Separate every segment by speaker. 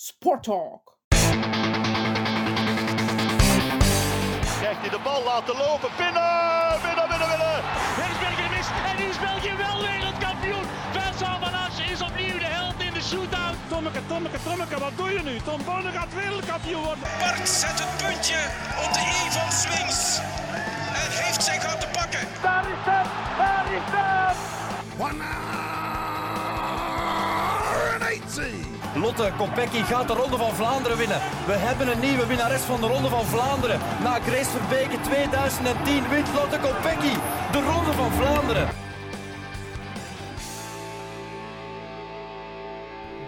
Speaker 1: Sport Talk.
Speaker 2: Krijgt hij de bal laten lopen. Binnen, binnen, binnen, binnen.
Speaker 3: Het is België mis en nu is België wel wereldkampioen. Vincent Van As is opnieuw de held in de shootout.
Speaker 4: Tommeke, Tommeke, Tommeke, wat doe je nu? Tom Bonne gaat wereldkampioen worden.
Speaker 5: Bart zet het puntje op de i van Swings. En heeft zijn gat te pakken.
Speaker 3: Daar is het, daar is het.
Speaker 6: Lotte Kopecky gaat de Ronde van Vlaanderen winnen. We hebben een nieuwe winnares van de Ronde van Vlaanderen. Na Grace Verbeke 2010 wint Lotte Kopecky de Ronde van Vlaanderen.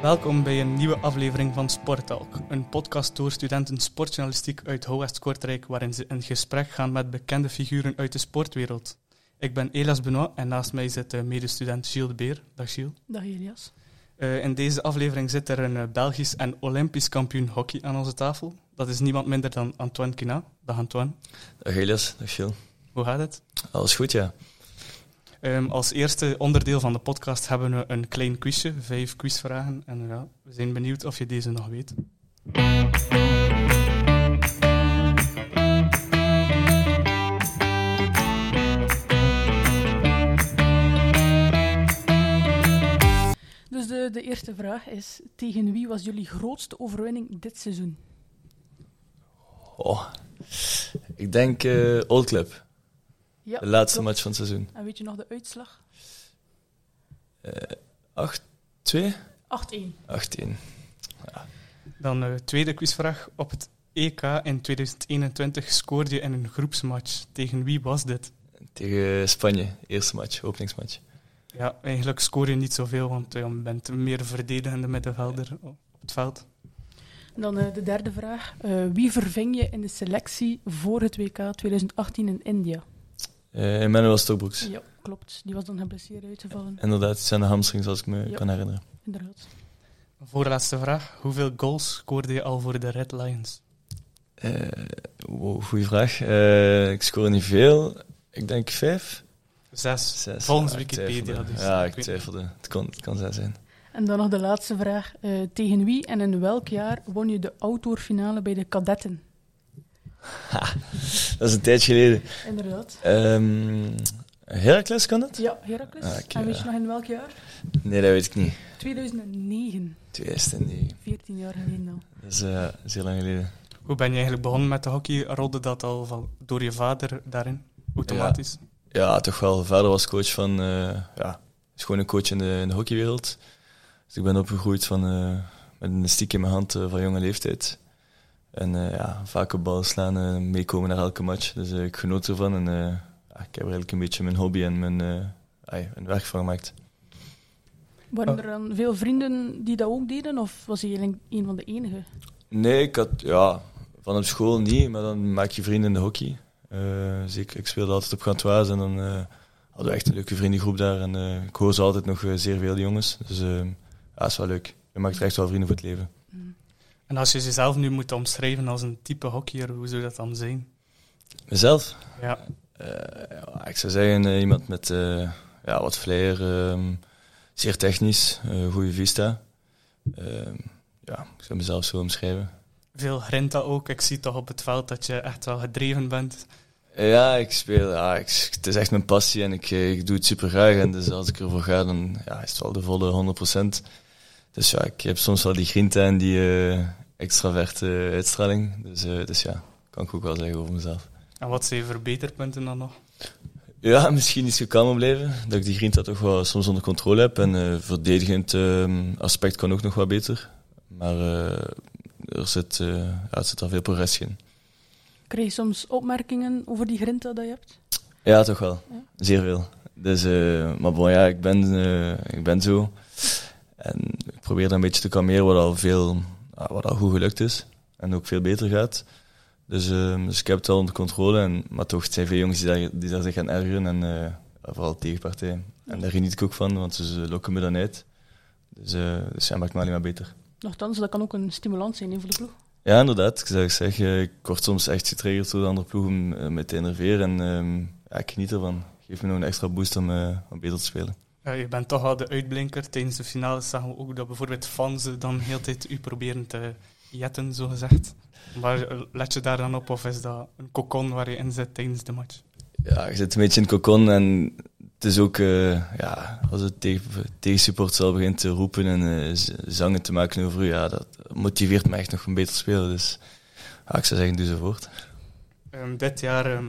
Speaker 7: Welkom bij een nieuwe aflevering van Sporttalk, een podcast door studenten sportjournalistiek uit Houwest Kortrijk, waarin ze in gesprek gaan met bekende figuren uit de sportwereld. Ik ben Elias Benoit en naast mij zit de medestudent Gilles de Beer. Dag Gilles.
Speaker 8: Dag Elias.
Speaker 7: Uh, in deze aflevering zit er een uh, Belgisch en Olympisch kampioen hockey aan onze tafel. Dat is niemand minder dan Antoine Kina. Dag Antoine.
Speaker 9: Dag Elias, dag Gilles.
Speaker 7: Hoe gaat het?
Speaker 9: Alles goed, ja.
Speaker 7: Um, als eerste onderdeel van de podcast hebben we een klein quizje, vijf quizvragen. En ja, we zijn benieuwd of je deze nog weet.
Speaker 8: De, de eerste vraag is: tegen wie was jullie grootste overwinning dit seizoen?
Speaker 9: Oh, ik denk uh, Old Club.
Speaker 8: Ja,
Speaker 9: de laatste
Speaker 8: klopt.
Speaker 9: match van het seizoen.
Speaker 8: En weet je nog de uitslag?
Speaker 9: Uh, 8-2?
Speaker 8: 8-1.
Speaker 9: 8-1.
Speaker 7: Dan uh, tweede quizvraag. Op het EK in 2021 scoorde je in een groepsmatch. Tegen wie was dit?
Speaker 9: Tegen Spanje, eerste match, openingsmatch.
Speaker 7: Ja, eigenlijk scoor je niet zoveel, want je bent meer verdedigende middenvelder op het veld.
Speaker 8: Dan uh, de derde vraag. Uh, wie verving je in de selectie voor het WK 2018 in India?
Speaker 9: Uh, Emmanuel Stokbroeks.
Speaker 8: Ja, klopt. Die was dan geblesseerd uitgevallen.
Speaker 9: Inderdaad, het zijn de hamstrings als ik me
Speaker 8: Ja.
Speaker 9: kan herinneren.
Speaker 8: Inderdaad.
Speaker 7: Voorlaatste vraag. Hoeveel goals scoorde je al voor de Red Lions?
Speaker 9: Uh, wow, goeie vraag. Uh, ik scoor niet veel. Ik denk vijf.
Speaker 7: Zes.
Speaker 9: Zes.
Speaker 7: Volgens
Speaker 9: Ja,
Speaker 7: Wikipedia. Dus
Speaker 9: ja, ik
Speaker 7: weet-
Speaker 9: twijfelde. Het kan, het kan zes zijn.
Speaker 8: En dan nog de laatste vraag. Uh, tegen wie en in welk jaar won je de outdoorfinale bij de kadetten?
Speaker 9: Dat is een tijdje geleden.
Speaker 8: Inderdaad.
Speaker 9: Um, Heracles kan dat?
Speaker 8: Ja, Heracles.
Speaker 9: Ah,
Speaker 8: en weet je
Speaker 9: eh,
Speaker 8: nog in welk jaar?
Speaker 9: Nee, dat weet ik niet.
Speaker 8: 2009.
Speaker 9: 2009.
Speaker 8: 14 jaar geleden al.
Speaker 9: Dat is, uh, dat is heel lang geleden.
Speaker 7: Hoe ben je eigenlijk begonnen met de hockey? Rolde dat al van, door je vader daarin? Automatisch?
Speaker 9: Ja, toch wel. Vader was coach van... Uh, ja, is gewoon een coach in de, in de hockeywereld. Dus ik ben opgegroeid van, uh, met een stiek in mijn hand uh, van jonge leeftijd. En uh, ja, vaak op bal slaan en meekomen naar elke match. Dus ik genoot ervan. En ja, ik heb er eigenlijk een beetje mijn hobby en mijn, ay, een werk van gemaakt.
Speaker 8: Waren er dan veel vrienden die dat ook deden? Of was je een van de enigen?
Speaker 9: Nee, ik had... Ja, van op school niet, maar dan maak je vrienden in de hockey. Zeker, ik speelde altijd op Gantoise en dan hadden we echt een leuke vriendengroep daar. En uh, ik hoor ze altijd nog zeer veel jongens. Dus uh, ja, is wel leuk. Je maakt er echt wel vrienden voor het leven.
Speaker 8: Mm.
Speaker 7: En als je jezelf nu moet omschrijven als een type hockeyer, hoe zou dat dan zijn?
Speaker 9: Mezelf?
Speaker 7: Ja.
Speaker 9: ja ik zou zeggen iemand met ja, wat flair, um, zeer technisch, goede vista. Ehm, ja, ik zou mezelf zo omschrijven.
Speaker 7: Veel grinta ook. Ik zie toch op het veld dat je echt wel gedreven bent.
Speaker 9: Ja, ik speel. Ja, ik, het is echt mijn passie en ik, ik doe het super graag. En dus als ik ervoor ga, dan ja, is het wel de volle 100%. Dus ja, ik heb soms wel die grinta en die uh, extraverte uitstraling. Dus, uh, dus ja, kan ik ook wel zeggen over mezelf.
Speaker 7: En wat zijn je verbeterpunten dan nog?
Speaker 9: Ja, misschien iets kalmer blijven. Dat ik die grinta toch wel soms onder controle heb. En uh, verdedigend aspect kan ook nog wat beter. Maar er zit, ja, er zit al veel progressie in.
Speaker 8: Krijg je soms opmerkingen over die grinta dat je hebt?
Speaker 9: Ja, toch wel.
Speaker 8: Ja?
Speaker 9: Zeer veel. Dus, uh, maar bon, ja, ik ben, uh, ik ben zo. En ik probeer dat een beetje te kalmeren, wat al, veel, uh, wat al goed gelukt is. En ook veel beter gaat. Dus, dus ik heb het wel onder controle. En, maar toch, het zijn veel jongens die daar, die daar zich gaan ergeren. En eh, vooral tegenpartijen. En daar geniet ik ook van, want ze lokken me dan uit. Dus, dus ja, maakt me alleen maar beter.
Speaker 8: Nochtans, dat kan ook een stimulans zijn voor de ploeg.
Speaker 9: Ja, inderdaad. Ik zou zeggen, ik word soms echt getriggerd door de andere ploeg om uh, me te enerveren. En um, ja, ik geniet ervan. Geef me nog een extra boost om, uh, om beter te spelen.
Speaker 7: Ja, je bent toch wel de uitblinker. Tijdens de finale zagen we ook dat bijvoorbeeld fans eh, dan heel de tijd u proberen te jetten, zo gezegd. Maar eh, let je daar dan op of is dat een kokon waar je in zit tijdens de match?
Speaker 9: Ja, je zit een beetje in het cocon en het is ook, eh, ja, als het tegen, al begint te roepen en z- zangen te maken over u, ja, dat motiveert me echt nog om beter te spelen. Dus ja, ik zou zeggen, doe zo voort.
Speaker 7: Ehm, dit jaar ehm,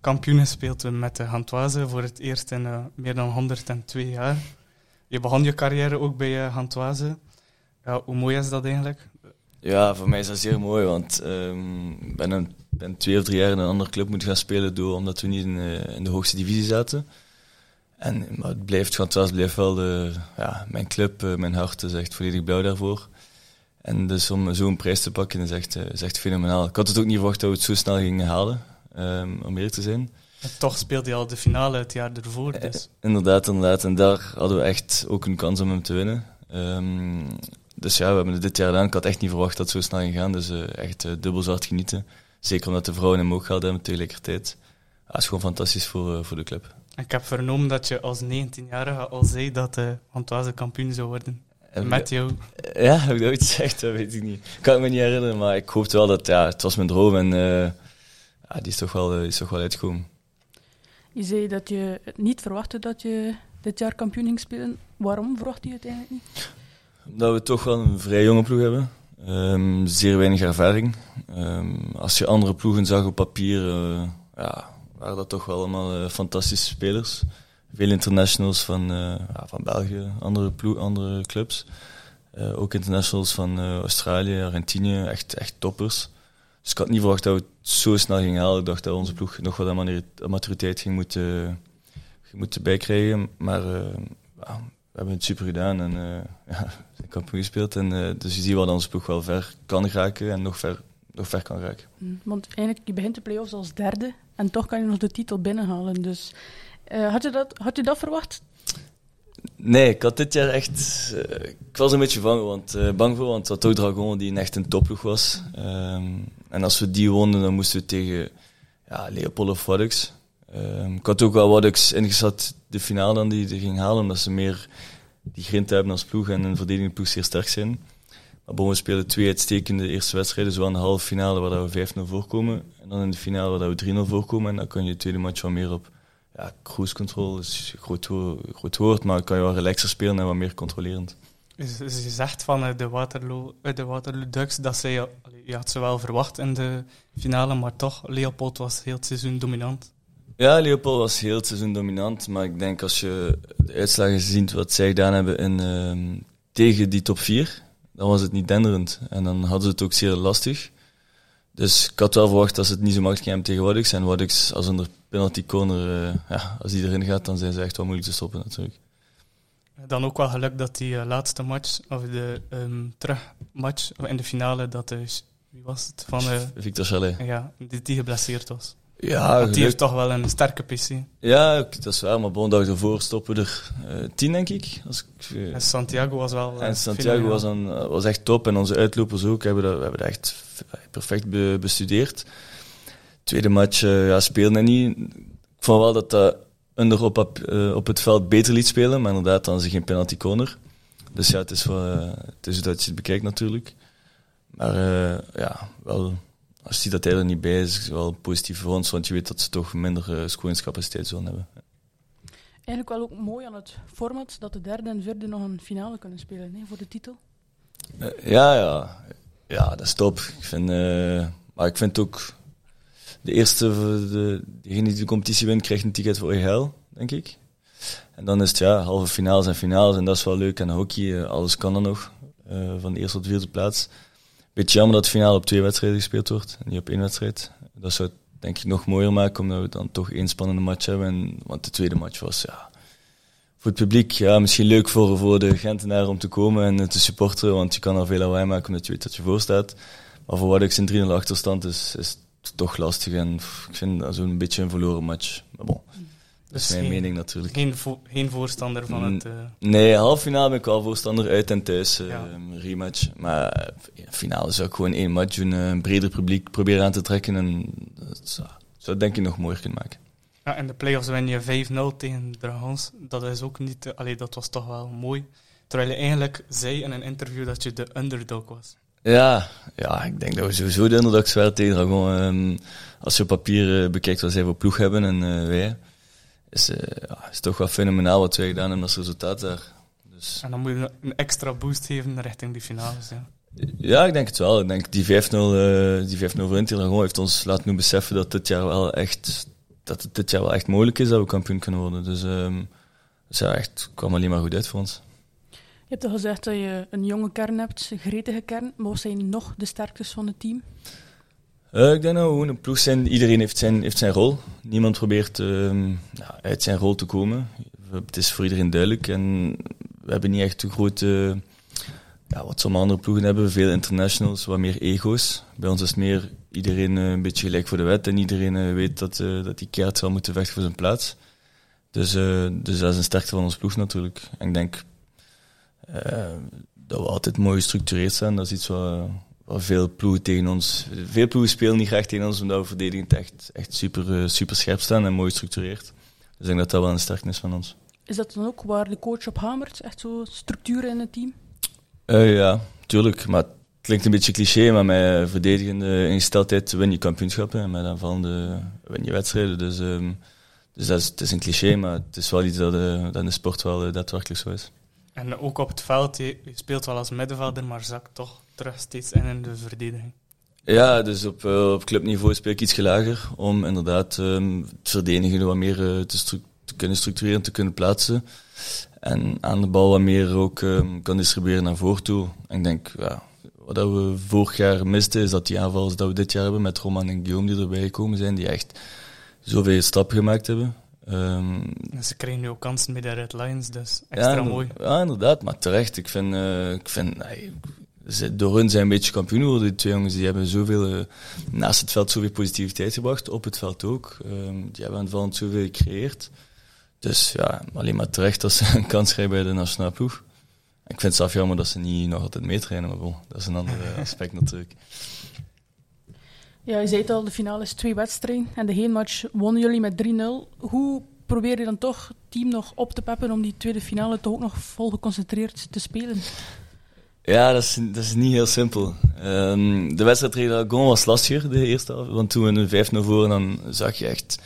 Speaker 7: kampioen gespeeld met de Gantoise voor het eerst in eh, meer dan 102 jaar. Je begon je carrière ook bij uh, Gantoise. Ja, hoe mooi is dat eigenlijk?
Speaker 9: Ja, voor mij is dat zeer mooi, want ehm, ik ben, een, ben twee of drie jaar in een andere club moeten gaan spelen door, omdat we niet in, in de hoogste divisie zaten. En, maar het blijft, want het blijft wel de, ja, mijn club, eh, mijn hart is echt volledig blauw daarvoor. En dus om zo'n prijs te pakken is echt, eh, is echt fenomenaal. Ik had het ook niet verwacht dat we het zo snel gingen halen, ehm, om eerlijk te zijn.
Speaker 7: En toch speelde je al de finale het jaar ervoor. Dus.
Speaker 9: Inderdaad, inderdaad. En daar hadden we echt ook een kans om hem te winnen. Ehm, dus ja, we hebben het dit jaar gedaan. Ik had echt niet verwacht dat het zo snel ging gaan. Dus eh, echt uh, dubbel zwart genieten. Zeker omdat de vrouwen hem ook gehaald hebben tegelijkertijd. Ja, is gewoon fantastisch voor, uh, voor de club.
Speaker 7: Ik heb vernomen dat je als 19-jarige al zei dat de Antoise kampioen zou worden. Met jou.
Speaker 9: Ja, heb ik dat ooit gezegd? Dat weet ik niet. Ik kan het me niet herinneren, maar ik hoopte wel dat ja, het was mijn droom. En uh, ja, die is toch wel, die is toch wel uitgekomen.
Speaker 8: Je zei dat je niet verwachtte dat je dit jaar kampioen ging spelen. Waarom verwacht je het eigenlijk niet?
Speaker 9: Omdat we toch wel een vrij jonge ploeg hebben. Um, zeer weinig ervaring. Um, als je andere ploegen zag op papier, uh, ja, waren dat toch wel allemaal uh, fantastische spelers. Veel internationals van, uh, ja, van België, andere, ploeg, andere clubs. ook internationals van Australië, Argentinië, echt, echt toppers. Dus ik had niet verwacht dat we het zo snel gingen halen. Ik dacht dat onze ploeg nog wat aan maturiteit ging moeten, moeten bijkrijgen. Maar we hebben het super gedaan en uh, ja, zijn gespeeld. En, dus je ziet wel dat onze ploeg wel ver kan raken en nog ver, nog ver kan raken.
Speaker 8: Want eigenlijk, je begint de play-offs als derde en toch kan je nog de titel binnenhalen. Dus uh, had, je dat, had je dat verwacht?
Speaker 9: Nee, ik had dit jaar echt... ik was een beetje bang, want, bang voor, want het was toch Dragon die echt een topploeg was. Um, en als we die wonnen, dan moesten we tegen ja, Leopold of Waddux. Um, ik had ook wel Waddux ingeschat de finale dan die, die ging halen, omdat ze meer die grind hebben als ploeg en een verdedigende ploeg zeer sterk zijn. Maar bon, we spelen twee uitstekende eerste wedstrijden, zo aan de halve finale waar we 5-0 voorkomen. En dan in de finale waar we 3-0 voorkomen. En dan kan je de tweede match wat meer op ja, cruise control, is groot, groot woord, maar kan je wel relaxer spelen en wat meer controlerend.
Speaker 7: Dus je zegt van uh, de, Waterloo, uh, de Waterloo Ducks dat ze, je, je had ze wel verwacht in de finale, maar toch, Leopold was heel het seizoen dominant.
Speaker 9: Ja, Leopold was heel het seizoen dominant. Maar ik denk als je de uitslagen ziet wat zij gedaan hebben in, uh, tegen die top 4, dan was het niet denderend. En dan hadden ze het ook zeer lastig. Dus ik had wel verwacht dat ze het niet zo makkelijk hebben tegen Waddix. En Waddix, als een penalty corner, uh, ja, als die erin gaat, dan zijn ze echt wel moeilijk te stoppen natuurlijk.
Speaker 7: Dan ook wel geluk dat die uh, laatste match, of de um, terugmatch in de finale, dat is, wie was het? Van, uh,
Speaker 9: Victor Chalet.
Speaker 7: Ja, die, die geblesseerd was.
Speaker 9: Ja,
Speaker 7: Want die heeft toch wel een sterke PC.
Speaker 9: Ja, dat is waar, maar bondag ervoor stoppen er uh, tien, denk ik. Als ik
Speaker 7: uh, en Santiago was wel.
Speaker 9: Uh, en Santiago was, dan, was echt top en onze uitlopers ook. Hebben dat, we hebben dat echt perfect be, bestudeerd. Tweede match ja, speelde niet. Ik vond wel dat dat onder op, op het veld beter liet spelen, maar inderdaad, dan is er geen penalty corner. Dus ja, het is, wel, het is dat je het bekijkt natuurlijk. Maar ja, wel als ziet dat er niet bij is, is het wel positief voor ons, want je weet dat ze toch minder uh, scoringscapaciteit zullen hebben.
Speaker 8: Eigenlijk wel ook mooi aan het format dat de derde en vierde nog een finale kunnen spelen hè, voor de titel.
Speaker 9: Uh, ja, ja, ja, dat is top. Ik vind, uh, maar ik vind ook de eerste, de, degene die de competitie wint, krijgt een ticket voor EHL, denk ik. En dan is het ja, halve finales en finales en dat is wel leuk. En hockey, alles kan er nog, van de eerste tot de vierde plaats beetje jammer dat de finale op twee wedstrijden gespeeld wordt en niet op één wedstrijd. Dat zou het denk ik nog mooier maken, omdat we dan toch één spannende match hebben. En, want de tweede match was ja, voor het publiek ja, misschien leuk voor, voor de Gentenaar om te komen en te supporteren, want je kan er veel lawaai maken omdat je weet dat je voor staat. Maar voor wat ik zijn 3-0 achterstand is, is het toch lastig en ik vind dat zo'n beetje een verloren match. Maar bon. Dat is dus mijn
Speaker 7: geen,
Speaker 9: mening natuurlijk.
Speaker 7: Geen, vo geen voorstander van het... Uh...
Speaker 9: Nee, half finale ben ik wel voorstander uit en thuis, uh, ja. rematch. Maar uh, finale zou ik gewoon één match doen, een breder publiek proberen aan te trekken. En dat zou, zou denk ik nog mooier kunnen maken.
Speaker 7: Ja, in de playoffs win je 5-0 tegen Dragons. Dat is ook niet... eh, Allee, dat was toch wel mooi. Terwijl je eigenlijk zei in een interview dat je de underdog was.
Speaker 9: Ja, ja, ik denk dat we sowieso de underdogs waren tegen Dragon. Ehm, als je op papier eh, bekijkt wat zij voor ploeg hebben en eh, wij, is, eh, ja, is toch wel fenomenaal wat wij gedaan hebben als resultaat daar. Dus,
Speaker 7: En dan moet je een extra boost geven richting die finales. Ja.
Speaker 9: ja, ik denk het wel. Ik denk die 5-0 eh, die 5-0 voor Inter heeft ons laten beseffen dat dit jaar wel echt, dat het dit jaar wel echt mogelijk is dat we kampioen kunnen worden. Dus, ehm dus ja, echt, het kwam alleen maar goed uit voor ons.
Speaker 8: Je hebt al gezegd dat je een jonge kern hebt, een gretige kern. Maar wat zijn nog de sterktes van het team?
Speaker 9: Eh, ik denk dat we gewoon een ploeg zijn. Iedereen heeft zijn, heeft zijn rol. Niemand probeert ehm, uit zijn rol te komen. Het is voor iedereen duidelijk. En we hebben niet echt een grote... Ja, wat sommige andere ploegen hebben. Veel internationals, wat meer ego's. Bij ons is het meer iedereen eh, een beetje gelijk voor de wet. En iedereen eh, weet dat, dat die keert zal moeten vechten voor zijn plaats. Dus, dus dat is een sterkte van ons ploeg natuurlijk. En ik denk dat we altijd mooi gestructureerd zijn. Dat is iets wat veel ploegen tegen ons... Veel ploegen spelen niet graag tegen ons, omdat we verdedigend echt, echt super, eh, super scherp staan en mooi gestructureerd. Dus ik denk dat dat wel een sterkte is van ons.
Speaker 8: Is dat dan ook waar de coach op hamert? Echt zo structuur in het team?
Speaker 9: Eh, ja, tuurlijk. Maar het klinkt een beetje cliché, maar met verdedigende ingesteldheid win je kampioenschappen en met aanvallende win je wedstrijden. Dus, ehm, dus dat is, het is een cliché, maar het is wel iets dat, eh, dat in de sport wel eh, daadwerkelijk zo is.
Speaker 7: En ook op het veld, je, je speelt wel als middenvelder, maar zakt toch terug steeds in in de verdediging.
Speaker 9: Ja, dus op, eh, op clubniveau speel ik iets lager om inderdaad ehm, het verdedigen wat meer eh, te, kunnen structureren, te kunnen plaatsen. En aan de bal wat meer ook ehm, kan distribueren naar voren toe. En ik denk, ja, wat we vorig jaar misten, is dat die aanvallers dat we dit jaar hebben met Roman en Guillaume die erbij gekomen zijn, die echt zoveel stappen gemaakt hebben. Ehm,
Speaker 7: En ze krijgen nu ook kansen bij de Red Lions, dus extra
Speaker 9: ja,
Speaker 7: mooi.
Speaker 9: Ja, inderdaad, maar terecht. Ik vind, eh, ik vind nee, door hun zijn een beetje kampioen geworden, die twee jongens. Die hebben zoveel, eh, naast het veld zoveel positiviteit gebracht, op het veld ook. Ehm, die hebben aanvallend zoveel gecreëerd. Dus ja, alleen maar terecht dat ze een kans krijgen bij de nationale ploeg. Ik vind het zelf jammer dat ze niet nog altijd meetrainen, maar dat is een ander eh, aspect natuurlijk.
Speaker 8: Ja, je zei het al, de finale is twee wedstrijden. En de heenmatch wonnen jullie met 3-0. Hoe probeer je dan toch het team nog op te peppen om die tweede finale toch ook nog vol geconcentreerd te spelen?
Speaker 9: Ja, dat is, dat is niet heel simpel. Ehm, de wedstrijd tegen Aragon was lastiger, de eerste helft. Want toen we een 5-0 voor, dan zag je echt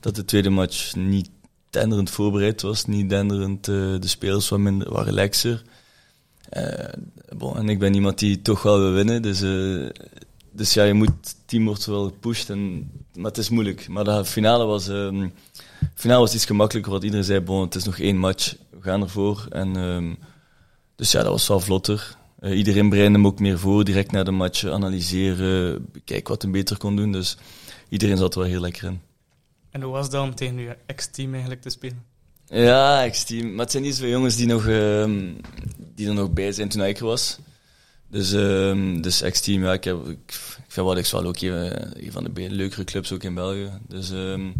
Speaker 9: dat de tweede match niet denderend voorbereid was. Niet denderend, eh, de spelers wat, minder, wat relaxer. Eh, bon, en ik ben iemand die toch wel wil winnen. Dus, eh, dus ja, je moet, het team wordt wel gepusht. En, maar het is moeilijk. Maar de finale was, ehm, finale was iets gemakkelijker. Wat iedereen zei, bon, het is nog één match. We gaan ervoor. En, ehm, dus ja, dat was wel vlotter. Eh, iedereen bereidde hem ook meer voor, direct na de match analyseren, kijken wat hij beter kon doen. Dus iedereen zat er wel heel lekker in.
Speaker 7: En hoe was dat om tegen je ex-team eigenlijk te spelen?
Speaker 9: Ja, ex-team. Maar het zijn niet zoveel jongens die, nog, ehm, die er nog bij zijn toen ik er was. Dus, ehm, dus ex-team, ja, ik, heb, ik, ik vind Wadix wel ook een, een van de leukere clubs ook in België. Dus, ehm,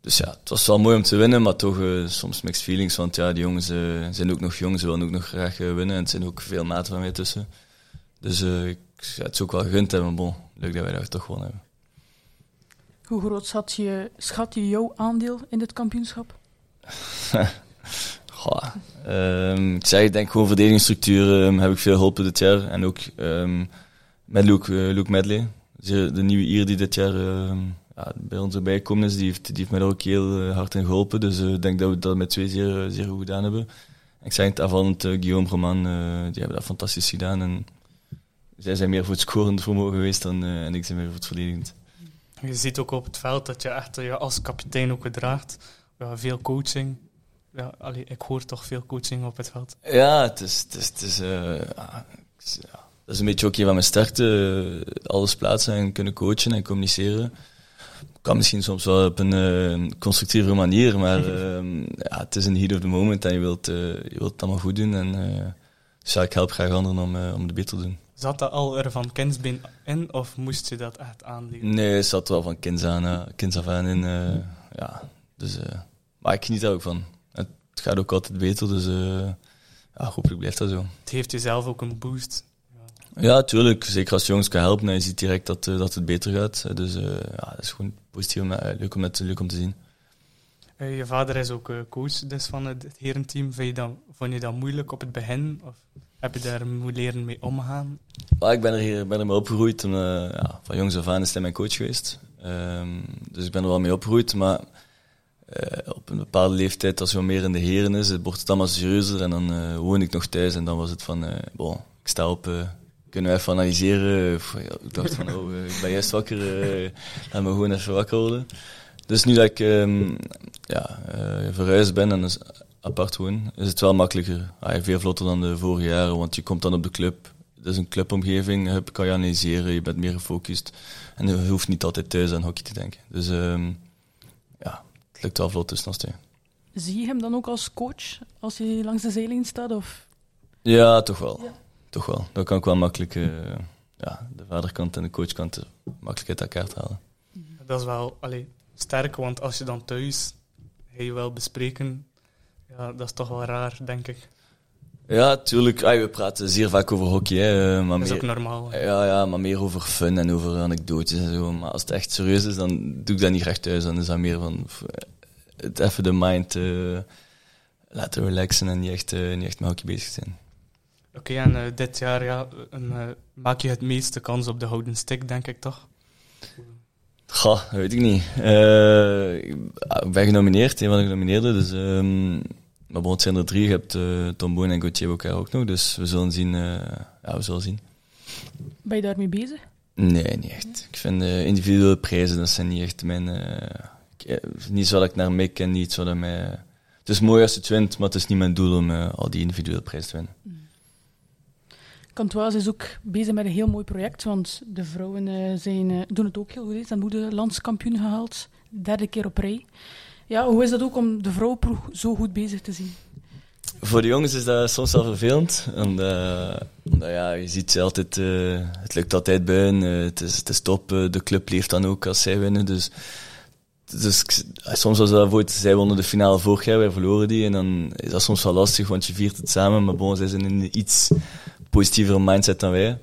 Speaker 9: dus ja, het was wel mooi om te winnen, maar toch eh, soms mixed feelings. Want ja, die jongens eh, zijn ook nog jong, ze willen ook nog graag eh, winnen. En het zijn ook veel maten van mij tussen. Dus ik, ja, het is ook wel gegund hebben, bon, leuk dat wij dat toch gewonnen hebben.
Speaker 8: Hoe groot schat je, schat je jouw aandeel in dit kampioenschap?
Speaker 9: Goh, ehm, ik zeg, ik denk gewoon verdedigingsstructuur ehm, heb ik veel geholpen dit jaar. En ook ehm, met Luke, Luke Medley, de de nieuwe Ier die dit jaar ja, bij gekomen is, die heeft, die heeft mij ook heel eh, hard in geholpen. Dus eh, ik denk dat we dat met twee zeer, eh, zeer goed gedaan hebben. Ik zeg het aanvallend, Guillaume Roman, die hebben dat fantastisch gedaan. En zij zijn meer voor het scorend vermogen geweest dan, en ik ben meer voor het verdedigend.
Speaker 7: Je ziet ook op het veld dat je echt je als kapitein ook gedraagt. Ja, veel coaching. Ja, allee, ik hoor toch veel coaching op het veld.
Speaker 9: Ja, het is, het is, het is, eh, ja, dat is een beetje ook een van mijn sterkte. alles plaatsen en kunnen coachen en communiceren. Kan misschien soms wel op een eh, constructieve manier, maar eh, ja, het is een heat of the moment en je wilt, eh, je wilt het allemaal goed doen. En, eh, dus ja, ik help graag anderen om, om het beter te doen.
Speaker 7: Zat dat al er van kindsbeen in of moest je dat echt aanleren?
Speaker 9: Nee, het zat er wel van kinds, aan, kinds af aan in. eh, ja, dus, maar ik geniet daar ook van. Het gaat ook altijd beter, dus ja, hopelijk blijft dat zo.
Speaker 7: Het heeft jezelf ook een boost.
Speaker 9: Ja, tuurlijk. Zeker als je jongens kan helpen en je ziet direct dat, eh, dat het beter gaat. Dus eh, ja, dat is gewoon positief, om, eh, leuk, om, net, leuk om te zien.
Speaker 7: Je vader is ook coach dus van het, herenteam. Vind je dat, vond je dat moeilijk op het begin? Of heb je daar moeten leren mee omgaan?
Speaker 9: Maar ik ben er hier ben er mee opgegroeid. Ja, van jongs af aan is hij mijn coach geweest. Ehm, dus ik ben er wel mee opgegroeid. Maar op een bepaalde leeftijd, als je meer in de heren is, het wordt het allemaal serieuzer. En dan woon ik nog thuis en dan was het van, bon, ik sta op, kunnen we even analyseren? Ja, ik dacht van, oh, eh, ik ben juist wakker, eh, laat me gewoon even wakker worden. Dus nu dat ik ehm, ja, eh, verhuisd ben en dus apart woon, is het wel makkelijker. Ah, veel vlotter dan de vorige jaren, want je komt dan op de club. Het is een clubomgeving, je kan je analyseren, je bent meer gefocust. En je hoeft niet altijd thuis aan hockey te denken. Dus ehm, ja, het lukt wel vlot dus nog steeds.
Speaker 8: Zie je hem dan ook als coach als hij langs de zijlijn staat? Of?
Speaker 9: Ja, toch wel.
Speaker 8: Ja.
Speaker 9: Toch wel. Dan kan ik wel makkelijk eh, ja, de vaderkant en de coachkant makkelijk uit elkaar te halen.
Speaker 7: Dat is wel allee, sterk, want als je dan thuis je wel bespreken, ja, dat is toch wel raar, denk ik.
Speaker 9: Ja, tuurlijk. Ah, we praten zeer vaak over hockey, hè, eh, maar
Speaker 7: Dat is ook
Speaker 9: meer,
Speaker 7: normaal. hè.
Speaker 9: ja, ja, maar meer over fun en over anekdotes en zo. Maar als het echt serieus is, dan doe ik dat niet graag thuis. Dan is dat meer van het even de mind eh, laten relaxen en niet echt, niet echt met hockey bezig zijn.
Speaker 7: Oké, en eh, dit jaar ja, een, eh, maak je het meeste kans op de houden stick, denk ik toch?
Speaker 9: Dat weet ik niet. Eh, ik ben genomineerd, een van de genomineerden. Dus, ehm, maar bon, het zijn er drie. Je hebt eh, Tom Boon en Gauthier elkaar ook nog. Dus we zullen zien. eh, ja, we zullen zien.
Speaker 8: Ben je daarmee bezig?
Speaker 9: Nee, niet echt. Ik vind individuele prijzen, dat zijn niet echt mijn... eh, ik- niet zo dat ik naar mik en niet zo dat mij... het is mooi als je het wint, maar het is niet mijn doel om al die individuele prijzen te winnen.
Speaker 8: Kantoise is ook bezig met een heel mooi project, want de vrouwen eh, zijn, eh, doen het ook heel goed. Ze hebben de landskampioen gehaald, derde keer op rij. Ja, hoe is dat ook om de vrouwenploeg zo goed bezig te zien?
Speaker 9: Voor de jongens is dat soms wel vervelend. Omdat, omdat ja, je ziet ze altijd, het lukt altijd bij hen. het, is, het is top. de club leeft dan ook als zij winnen. Dus, dus soms was dat bijvoorbeeld, zij wonnen de finale vorig jaar, wij verloren die. En dan is dat soms wel lastig, want je viert het samen. Maar bon, zij zijn in iets positievere mindset dan wij.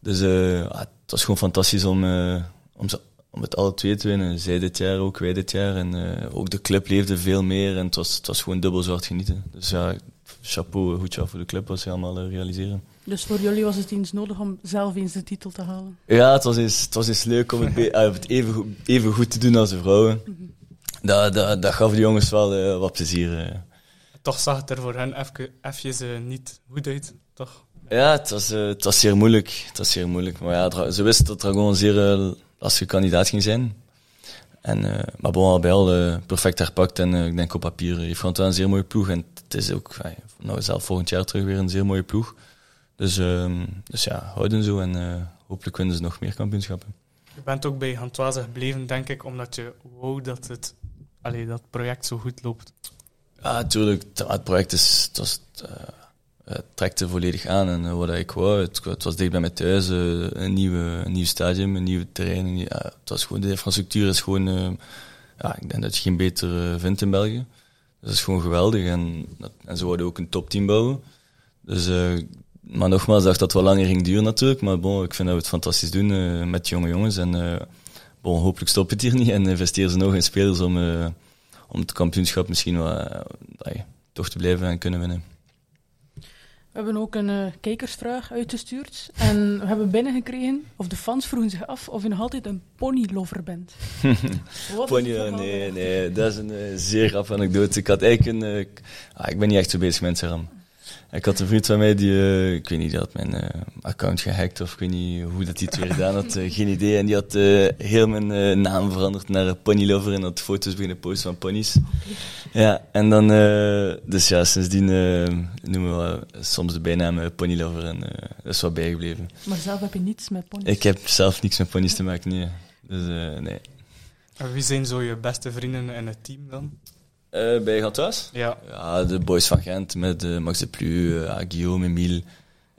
Speaker 9: Dus eh, het was gewoon fantastisch om, eh, om, ze, om het alle twee te winnen. Zij dit jaar ook, wij dit jaar. En eh, ook de club leefde veel meer en het was, het was gewoon dubbel zwart genieten. Dus ja, chapeau, goed job voor de club wat ze allemaal realiseren.
Speaker 8: Dus voor jullie was het eens nodig om zelf eens de titel te halen.
Speaker 9: Ja, het was eens, het was eens leuk om het, be- het even, goed- even goed te doen als de vrouwen. Dat, dat, dat gaf de jongens wel eh, wat plezier.
Speaker 7: Toch zag het er voor hen even, eventjes eh, niet goed uit, toch?
Speaker 9: Ja, het was, eh, het was zeer moeilijk. Het was zeer moeilijk. Maar ja, ze wisten dat Dragon een zeer eh, lastige kandidaat ging zijn. En, eh, maar bon, al bij al perfect herpakt. En ik denk op papier heeft gewoon wel een zeer mooie ploeg. En het is ook, nou zelf volgend jaar terug weer een zeer mooie ploeg. Dus, ehm, dus ja, houden zo. En hopelijk winnen ze nog meer kampioenschappen.
Speaker 7: Je bent ook bij Gantoise gebleven, denk ik, omdat je wou dat het, allee, dat project zo goed loopt.
Speaker 9: Ja, natuurlijk. Het, project is, het, was, het trekte volledig aan. En eh, wat ik wou, het, was dicht bij mijn thuis. eh, een, nieuwe, een nieuw stadium, een nieuw terrein. ja, het was gewoon, de infrastructuur is gewoon... eh, ja, ik denk dat je geen beter eh, vindt in België. Dus dat is gewoon geweldig. En, en ze wouden ook een topteam bouwen. Dus, eh, maar nogmaals, ik dacht dat het wel langer ging duren natuurlijk. Maar bon, ik vind dat we het fantastisch doen eh, met jonge jongens. En eh, bon, hopelijk stopt het hier niet. En investeren ze nog in spelers om... eh, om het kampioenschap misschien eh, toch te blijven en kunnen winnen.
Speaker 8: We hebben ook een eh, kijkersvraag uitgestuurd. En we hebben binnengekregen, of de fans vroegen zich af of je nog altijd een ponylover bent.
Speaker 9: Pony, nee, nee, dat is een eh, zeer grappige anekdote. Ik had eigenlijk een... eh, ah, ik ben niet echt zo bezig met Instagram. Ik had een vriend van mij die, eh, ik weet niet, die had mijn eh, account gehackt of ik weet niet hoe dat hij het weer gedaan had, eh, geen idee. En die had eh, heel mijn eh, naam veranderd naar Ponylover en had foto's beginnen posten van ponies. Ja, en dan, eh, dus ja, sindsdien noemen we soms de bijnaam Ponylover en eh, dat is wat bijgebleven.
Speaker 8: Maar zelf heb je niets met ponies.
Speaker 9: Ik heb zelf niks met ponies te maken, nee. Dus eh, nee.
Speaker 7: En wie zijn zo je beste vrienden in het team dan?
Speaker 9: Eh, bij Gantois?
Speaker 7: Ja,
Speaker 9: Ja, de boys van Gent met eh, Max de Plu, eh, Guillaume, Emile,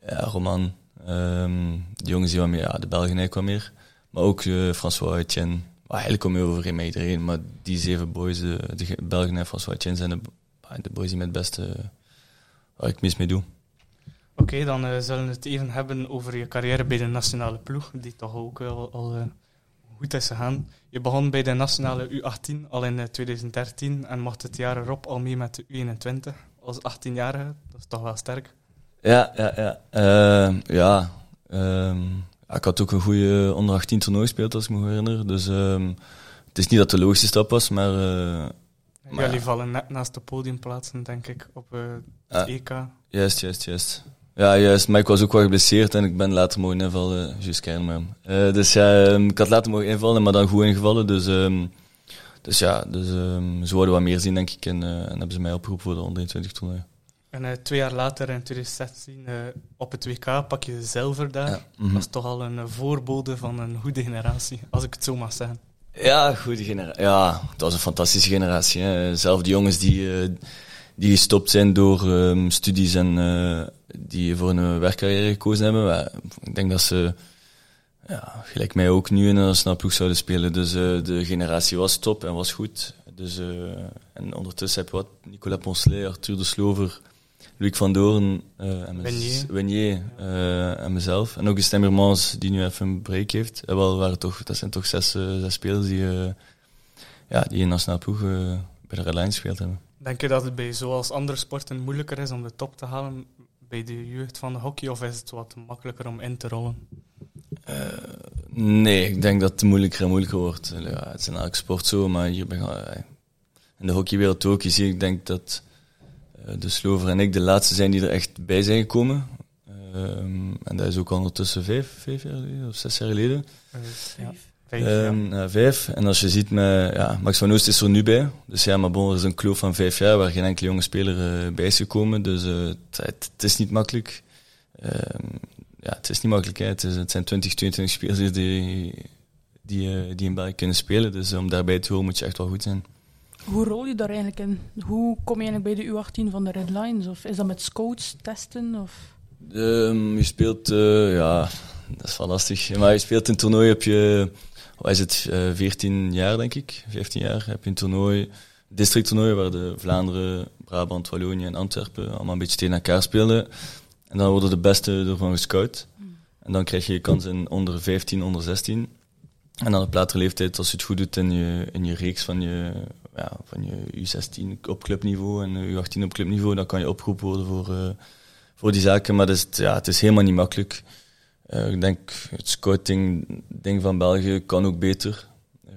Speaker 9: Roman. Ehm, de jongens die wat meer, ja, de Belgen eigenlijk wat meer. Maar ook François Etienne. Maar eigenlijk kom je over met iedereen, maar die zeven boys, de, de Ge- Belgen en François Etienne, zijn de, ah, de boys die met het beste waar ik mis mee doe.
Speaker 7: oké, dan zullen we het even hebben over je carrière bij de nationale ploeg, die toch ook al, al goed is gegaan. Je begon bij de nationale U18 al in eh, 2013 en mocht het jaar erop al mee met de U21 als 18-jarige. Dat is toch wel sterk.
Speaker 9: Ja, ja, ja. Eh, ja, ehm, ja, ik had ook een goede onder 18 toernooi gespeeld, als ik me herinner. Dus ehm, het is niet dat de logische stap was, maar... eh, maar
Speaker 7: Jullie
Speaker 9: ja.
Speaker 7: vallen net naast de podiumplaatsen, denk ik, op eh,
Speaker 9: Ja.
Speaker 7: het EK.
Speaker 9: Juist, juist, juist. Ja, juist. Maar ik was ook wel geblesseerd en ik ben later mogen invallen. Juist maar. Eh, dus ja, ehm, ik had later mogen invallen, maar dan goed ingevallen. Dus, ehm, dus ja, dus, ehm, ze wouden wat meer zien, denk ik. En, eh, en hebben ze mij opgeroepen voor de onder 21 toernooi.
Speaker 7: En eh, twee jaar later, in 2016, eh, op het WK pak je zilver daar.
Speaker 9: Ja, mhm.
Speaker 7: Dat is toch al een voorbode van een goede generatie, als ik het zo mag zeggen.
Speaker 9: Ja, goede generatie. Ja, het was een fantastische generatie. Hè. Zelf de jongens die, die gestopt zijn door ehm, studies en eh, die voor een werkcarrière gekozen hebben. maar ik denk dat ze, ja, gelijk mij ook nu in een snel ploeg zouden spelen. Dus eh, de generatie was top en was goed. Dus, eh, en ondertussen heb je wat Nicolas Poncelet, Arthur de Slover, Luc van Doorn eh, en, mez-
Speaker 7: Wenier.
Speaker 9: Wenier, eh, en mezelf. En ook de Stemmermans die nu even een break heeft. Eh, wel, waren toch, dat zijn toch zes, eh, zes spelers die, eh, ja, die in nationale ploeg eh, bij de Red Lions gespeeld hebben.
Speaker 7: Denk je dat het bij zoals andere sporten moeilijker is om de top te halen bij de jeugd van de hockey, of is het wat makkelijker om in te rollen?
Speaker 9: Nee, ik denk dat het moeilijker en moeilijker wordt. Ja, het is in elke sport zo, maar hier ben ik- in de hockeywereld ook. Je ziet, ik denk dat eh, de Slover en ik de laatste zijn die er echt bij zijn gekomen. Ehm, en dat is ook ondertussen vijf, vijf jaar geleden of zes jaar geleden.
Speaker 7: Eh, ja, vijf, ja.
Speaker 9: Ehm, ja, vijf. En als je ziet, met, ja, Max van Oost is er nu bij. Dus ja, maar bon, er is een kloof van vijf jaar waar geen enkele jonge speler eh, bij is gekomen. Dus eh, het, is niet makkelijk. Ehm, ja, het is niet makkelijk. Hè. Het, is, het zijn 20, 22 spelers die, die, eh, die in België kunnen spelen. Dus om daarbij te horen moet je echt wel goed zijn.
Speaker 8: Hoe rol je daar eigenlijk in? Hoe kom je eigenlijk bij de U18 van de Red Lions? Of is dat met scouts testen? Of?
Speaker 9: Ehm, je speelt, eh, ja, dat is wel lastig. Maar je speelt een toernooi, heb je, wat is het, eh 14 jaar denk ik, 15 jaar, heb je een toernooi, districttoernooi, waar de Vlaanderen, Brabant, Wallonië en Antwerpen allemaal een beetje tegen elkaar speelden. En dan worden de beste ervan gescout. En dan krijg je kans in onder 15, onder 16. En dan op latere leeftijd, als je het goed doet in je, in je reeks van je, ja, van je U16 op clubniveau en eh, U18 op clubniveau, dan kan je opgeroepen worden voor, eh, voor die zaken. Maar dat is, het- ja, het is helemaal niet makkelijk. Eh, ik denk, het scouting-ding van België kan ook beter.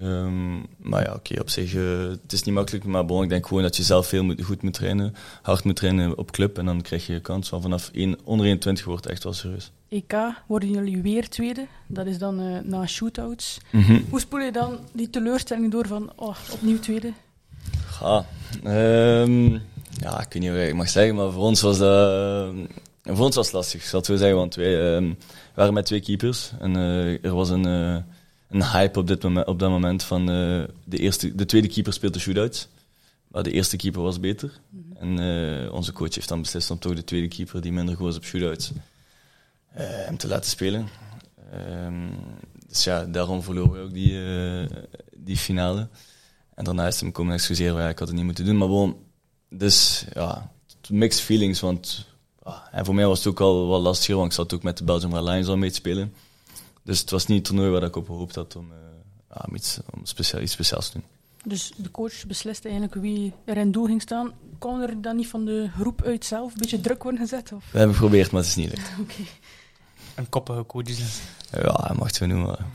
Speaker 9: Ehm, maar ja, oké, op zich, eh, het is niet makkelijk. Maar bon, ik denk gewoon dat je zelf veel moet, goed moet trainen, hard moet trainen op club. En dan krijg je je kans van vanaf 1, onder 21 wordt het echt wel serieus.
Speaker 8: EK worden jullie weer tweede. Dat is dan eh, na shootouts.
Speaker 9: Mhm.
Speaker 8: Hoe spoel je dan die teleurstelling door van oh, opnieuw tweede?
Speaker 9: Ja, ehm, ja, ik weet niet wat ik mag zeggen, maar voor ons was dat, voor ons was het lastig, het zo zeggen, want wij ehm, waren met twee keepers en eh, er was een, eh, een hype op, dit moment, op dat moment van eh, de, eerste, de tweede keeper speelt de shootouts, maar de eerste keeper was beter. En eh, onze coach heeft dan beslist om toch de tweede keeper, die minder goed was op shootouts, hem te laten spelen. Ehm, dus ja, daarom verloren we ook die, die finale. En daarna is hem komen excuseren, ja, ik had het niet moeten doen. Maar gewoon, dus ja, mixed feelings. Want en voor mij was het ook al wel lastiger, want ik zat ook met de Belgium Red Lions al mee te spelen. Dus het was niet het toernooi waar ik op gehoopt had om, eh, ja, om, iets, om speciaal, iets speciaals te doen.
Speaker 8: Dus de coach besliste eigenlijk wie er in doel ging staan. Kon er dan niet van de groep uit zelf een beetje druk worden gezet? Of?
Speaker 9: We hebben geprobeerd, maar het is niet gelukt.
Speaker 8: Oké.
Speaker 7: Een koppige coach. dus.
Speaker 9: Ja, mag het noemen. maar-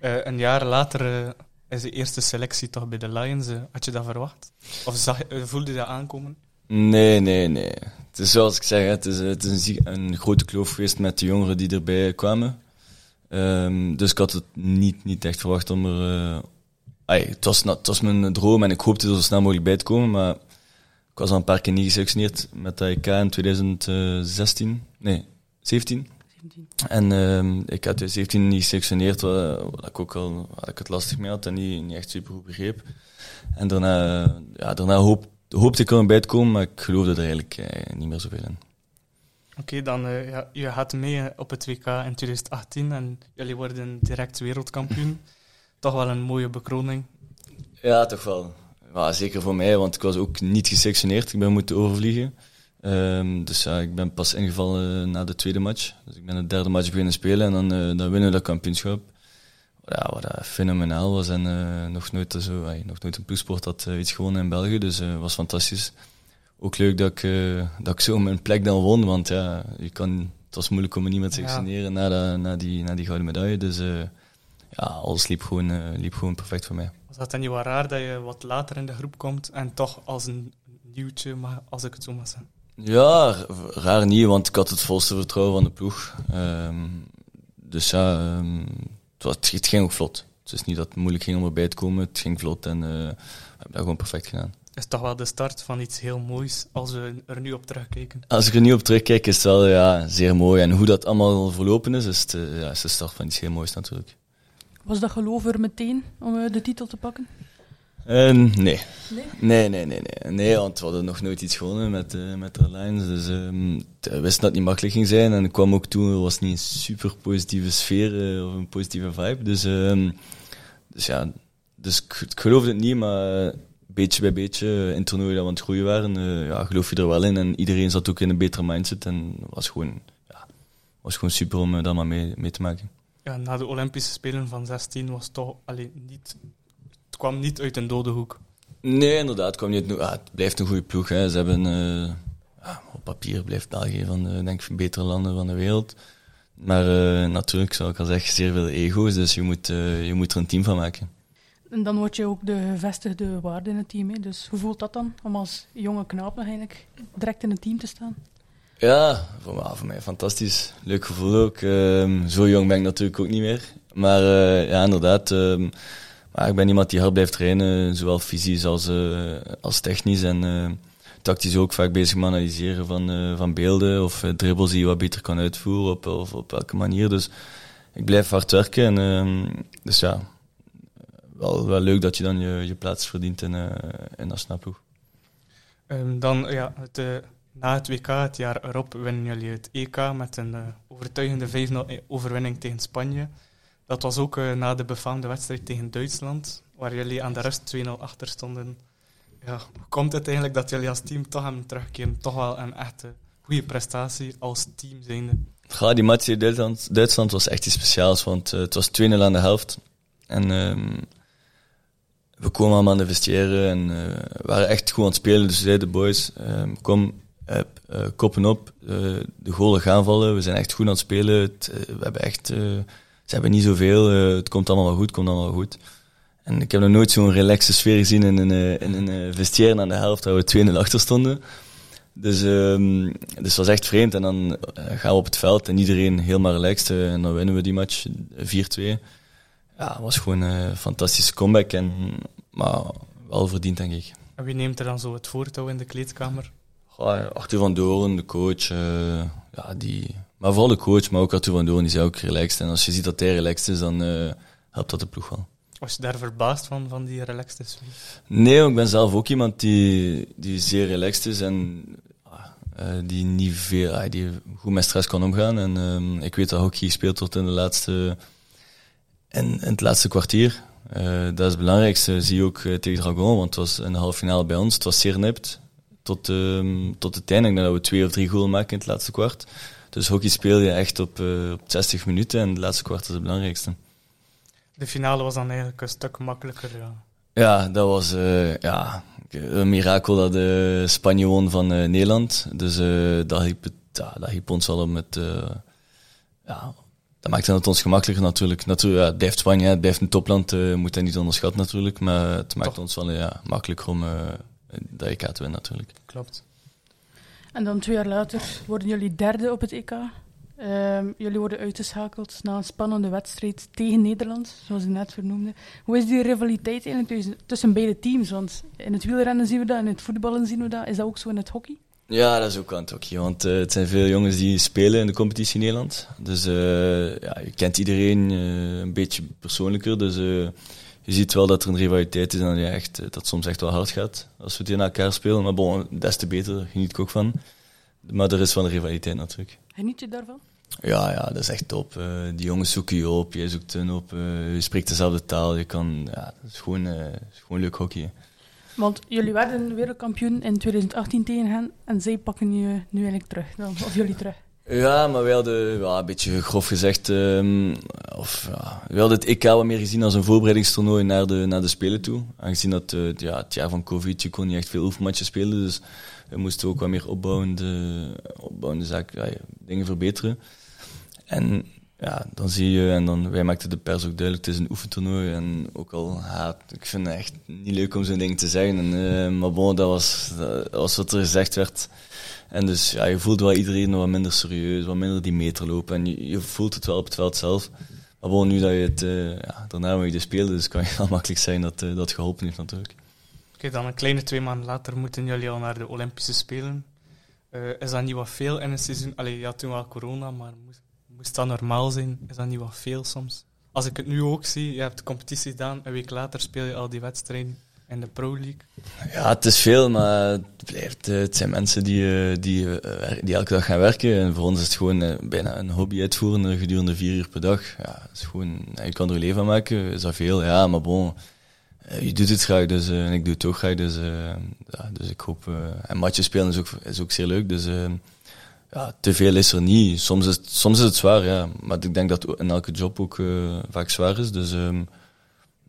Speaker 7: Eh, een jaar later eh, is de eerste selectie toch bij de Lions. had je dat verwacht? Of zag, voelde je dat aankomen?
Speaker 9: Nee, nee, nee. Het is zoals ik zeg, het is, het is een, een grote kloof geweest met de jongeren die erbij kwamen. Ehm, dus ik had het niet, niet echt verwacht om er... ai, het, was, het was mijn droom en ik hoopte er zo snel mogelijk bij te komen, maar ik was al een paar keer niet geselectioneerd met de EK in 2016. Nee, 17.
Speaker 8: 17.
Speaker 9: En ehm, ik had 2017 niet geselectioneerd, wat, wat ik ook al wat ik het lastig mee had en niet, niet echt super goed begreep. En daarna, ja, daarna hoop, hoopte ik er bij te komen, maar ik geloofde er eigenlijk eh, niet meer zoveel in.
Speaker 7: Oké, dan uh, ja, je gaat mee eh, op het WK in 2018 en jullie worden direct wereldkampioen. toch wel een mooie bekroning.
Speaker 9: Ja, toch wel. Ja, zeker voor mij, want ik was ook niet geselectioneerd. Ik ben moeten overvliegen. Um, dus ja, ik ben pas ingevallen na de tweede match. Dus ik ben de derde match beginnen spelen en dan, uh, dan winnen we dat kampioenschap. Ja, wat dat fenomenaal was. En eh, nog, nooit zo, ay, nog nooit een ploegsport had eh, iets gewonnen in België. Dus het was fantastisch. Ook leuk dat ik, dat ik zo mijn plek dan won. Want ja, je kan, het was moeilijk om me niet meer te selectioneren ja. na, na, die, na die gouden medaille. Dus ja, alles liep gewoon, liep gewoon perfect voor mij.
Speaker 7: Was dat dan niet wat raar dat je wat later in de groep komt en toch als een nieuwtje, als ik het zo mag zeggen?
Speaker 9: Ja, raar niet, want ik had het volste vertrouwen van de ploeg. Um, dus ja, um, het, was, het, ging ook vlot. Het is niet dat het moeilijk ging om erbij te komen, het ging vlot en uh, we hebben dat gewoon perfect gedaan.
Speaker 7: Het is toch wel de start van iets heel moois als we er nu op terugkijken?
Speaker 9: Als ik er nu op terugkijk, is het wel ja, zeer mooi. En hoe dat allemaal verlopen is, is het, uh, ja, is de start van iets heel moois natuurlijk.
Speaker 8: Was dat geloof er meteen om uh, de titel te pakken?
Speaker 9: Uh, nee. nee. Nee? Nee, nee, nee, nee. want we hadden nog nooit iets gewonnen met, uh, met de Lions. Dus um, we wisten dat het niet makkelijk ging zijn. En ik kwam ook toen, het was niet een super positieve sfeer uh, of een positieve vibe. Dus, um, dus ja, dus ik, ik geloofde het niet, maar beetje bij beetje in toernooi dat we aan het groeien waren, ja, geloof je er wel in. En iedereen zat ook in een betere mindset. En het was gewoon, ja, was gewoon super om daar maar mee, mee te maken.
Speaker 7: Ja, na de Olympische Spelen van 16 was het toch alleen niet kwam niet uit een dode hoek.
Speaker 9: Nee, inderdaad. Het, kwam niet, ah, het blijft een goede ploeg. Hè. Ze hebben uh, op papier blijft België van de, denk ik, betere landen van de wereld. Maar uh, natuurlijk, zoals ik al zeg, zeer veel ego's. Dus je moet, uh, je moet er een team van maken.
Speaker 8: En dan word je ook de gevestigde waarde in het team. Hè? Dus hoe voelt dat dan om als jonge knaap nog eigenlijk direct in het team te staan?
Speaker 9: Ja, voor, voor mij fantastisch. Leuk gevoel ook. Ehm, zo jong ben ik natuurlijk ook niet meer. Maar ja, inderdaad. Ehm, maar ik ben iemand die hard blijft trainen, zowel fysisch als, uh, als technisch. En uh, tactisch ook vaak bezig met analyseren van, uh, van beelden of dribbles die je wat beter kan uitvoeren op, of op welke manier. Dus ik blijf hard werken. En, dus ja, wel, wel leuk dat je dan je, je plaats verdient in, in snapploeg.
Speaker 7: Um, dan ja, het, na het WK, het jaar erop, winnen jullie het EK met een overtuigende 5-0 overwinning tegen Spanje. Dat was ook uh, na de befaamde wedstrijd tegen Duitsland, waar jullie aan de rest 2-0 achter stonden. Ja, hoe komt het eigenlijk dat jullie als team toch hebben terugkeren? Toch wel een echte goede prestatie als team zijnde.
Speaker 9: Ja, die match in Duitsland, Duitsland was echt iets speciaals, want uh, het was 2-0 aan de helft. En um, we komen allemaal aan vestiaire en uh, waren echt goed aan het spelen. Dus zeiden de boys, um, kom, koppen op, de golen gaan vallen. We zijn echt goed aan het spelen. We hebben echt ze hebben niet zoveel, uh, het komt allemaal wel goed, komt allemaal wel goed. En ik heb nog nooit zo'n relaxe sfeer gezien in een, uh, in een uh, vestiaire aan de helft, waar we 2 achter stonden. Dus, um, dus het was echt vreemd. En dan gaan we op het veld en iedereen helemaal relaxed. en dan winnen we die match 4-2. Ja, het was gewoon een fantastische comeback. En, maar wel verdiend, denk ik.
Speaker 7: En wie neemt er dan zo het voortouw in de kleedkamer?
Speaker 9: Arthur van Doorn, de coach, ja, die maar vooral de coach, maar ook Arthur van Doorn, die is ook relaxed. En als je ziet dat hij relaxed is, dan uh, helpt dat de ploeg wel.
Speaker 7: Was je daar verbaasd van, van die relaxed is?
Speaker 9: Nee, ik ben zelf ook iemand die, die zeer relaxed is en uh, die niet veel, uh, die goed met stress kan omgaan. En uh, ik weet dat hockey gespeeld wordt in, de laatste, in, in het laatste kwartier. dat is het belangrijkste, zie je ook tegen Dragon, want het was de halve finale bij ons. Het was zeer nipt tot, ehm, tot het einde. Ik denk dat we twee of drie goals maken in het laatste kwart. Dus hockey speel je echt op, uh, op 60 minuten en de laatste kwart is het belangrijkste.
Speaker 7: De finale was dan eigenlijk een stuk makkelijker, ja.
Speaker 9: Ja, dat was uh, ja, een mirakel dat uh, Spanje won van Nederland. Dus dat, hiep het, ja, dat hiep ons al met... ja, dat maakte het ons gemakkelijker natuurlijk. natuurlijk ja, het blijft Spanje, het blijft een topland, uh, moet dat niet onderschatten natuurlijk. Maar het maakt ons wel ja, makkelijker om dat EK te winnen natuurlijk.
Speaker 7: Klopt.
Speaker 8: En dan twee jaar later worden jullie derde op het EK. Um, jullie worden uitgeschakeld na een spannende wedstrijd tegen Nederland, zoals ik net vernoemde. Hoe is die rivaliteit eigenlijk tussen beide teams? Want in het wielrennen zien we dat, in het voetballen zien we dat. Is dat ook zo in het hockey?
Speaker 9: Ja, dat is ook aan het hockey. Want uh, het zijn veel jongens die spelen in de competitie in Nederland. Dus uh, ja, je kent iedereen uh, een beetje persoonlijker. Dus je ziet wel dat er een rivaliteit is en dat, echt, dat soms echt wel hard gaat als we tegen elkaar spelen. Maar bon, des te beter, geniet ik ook van. Maar er is wel een rivaliteit natuurlijk.
Speaker 8: Geniet je daarvan?
Speaker 9: Ja, ja, dat is echt top. Uh, die jongens zoeken je op, jij zoekt hen op, uh, je spreekt dezelfde taal. Je kan, ja, dat is gewoon, uh, is gewoon leuk hockey.
Speaker 8: Want jullie werden wereldkampioen in 2018 tegen hen en zij pakken je nu eigenlijk terug, of jullie terug.
Speaker 9: Ja, maar wij hadden ja, een beetje grof gezegd, um, of, ja, we hadden het EK wat meer gezien als een voorbereidingstoernooi naar de, naar de Spelen toe. Aangezien dat eh, ja, het jaar van COVID, je kon niet echt veel oefenmatchen spelen. Dus we moesten ook wat meer opbouwende, opbouwende zaken, ja, dingen verbeteren. En ja, dan zie je, en dan, wij maakten de pers ook duidelijk, het is een oefentoernooi. En ook al, ja, ik vind het echt niet leuk om zo'n ding te zeggen. En, eh, maar bon, dat was, dat was wat er gezegd werd. En dus ja, je voelt wel iedereen wat minder serieus, wat minder die meter lopen. En je, voelt het wel op het veld zelf. Maar bon, nu dat je het, uh, ja, daarna moet je de spelen, dus kan je wel makkelijk zijn dat uh, dat geholpen heeft natuurlijk.
Speaker 7: Oké, dan een kleine twee maanden later moeten jullie al naar de Olympische Spelen. Uh, is dat niet wat veel in een seizoen? Allee, ja, toen wel corona, maar moest, moest dat normaal zijn? Is dat niet wat veel soms? Als ik het nu ook zie, je hebt de competitie gedaan, een week later speel je al die wedstrijden in de Pro League.
Speaker 9: Ja, het is veel, maar het, blijft, het zijn mensen die, die, die elke dag gaan werken. En voor ons is het gewoon bijna een hobby uitvoeren gedurende vier uur per dag. Ja, is gewoon, je kan er een leven van maken, is dat veel? Ja, maar bon, je doet het graag, dus en ik doe het ook graag. Dus, ja, dus ik hoop... en matjes spelen is ook, is ook zeer leuk, dus ja, te veel is er niet. Soms is, het, soms is het zwaar, ja. Maar ik denk dat in elke job ook vaak zwaar is. Dus um,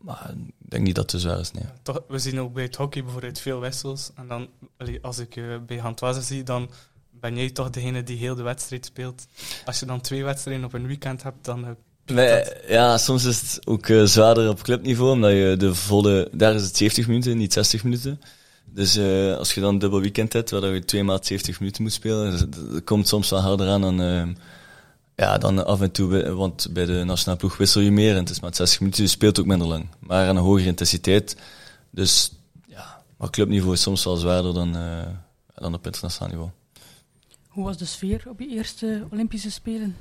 Speaker 9: maar denk niet dat het te zwaar is, nee.
Speaker 7: Toch, we zien ook bij het hockey bijvoorbeeld veel wissels. En dan, als ik uh, bij Handwazen zie, dan ben jij toch degene die heel de wedstrijd speelt. Als je dan twee wedstrijden op een weekend hebt, dan... Uh,
Speaker 9: Nee, ja, soms is het ook uh, zwaarder op clubniveau, omdat je de volle... Daar is het 70 minuten, niet 60 minuten. Dus uh, als je dan een dubbel weekend hebt, waar je twee maal 70 minuten moet spelen, dat, dat komt soms wel harder aan dan, uh, ja, dan af en toe. Want bij de nationale ploeg wissel je meer en het is maar 60 minuten, je speelt ook minder lang. Maar aan een hogere intensiteit. Dus ja, maar clubniveau is soms wel zwaarder dan, uh, dan op internationaal niveau.
Speaker 8: Hoe was de sfeer op je eerste Olympische Spelen?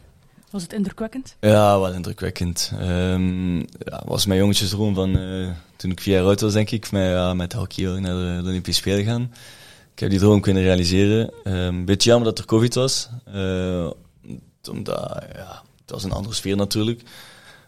Speaker 8: Was het indrukwekkend?
Speaker 9: Ja, wel indrukwekkend. Um, ja, was mijn jongetjesdroom van uh, toen ik vier jaar oud was, denk ik, met, ja, met hockey naar de, de Olympische Spelen gaan. Ik heb die droom kunnen realiseren. Een um, beetje jammer dat er COVID was. Uh, omdat, ja, het was een andere sfeer natuurlijk.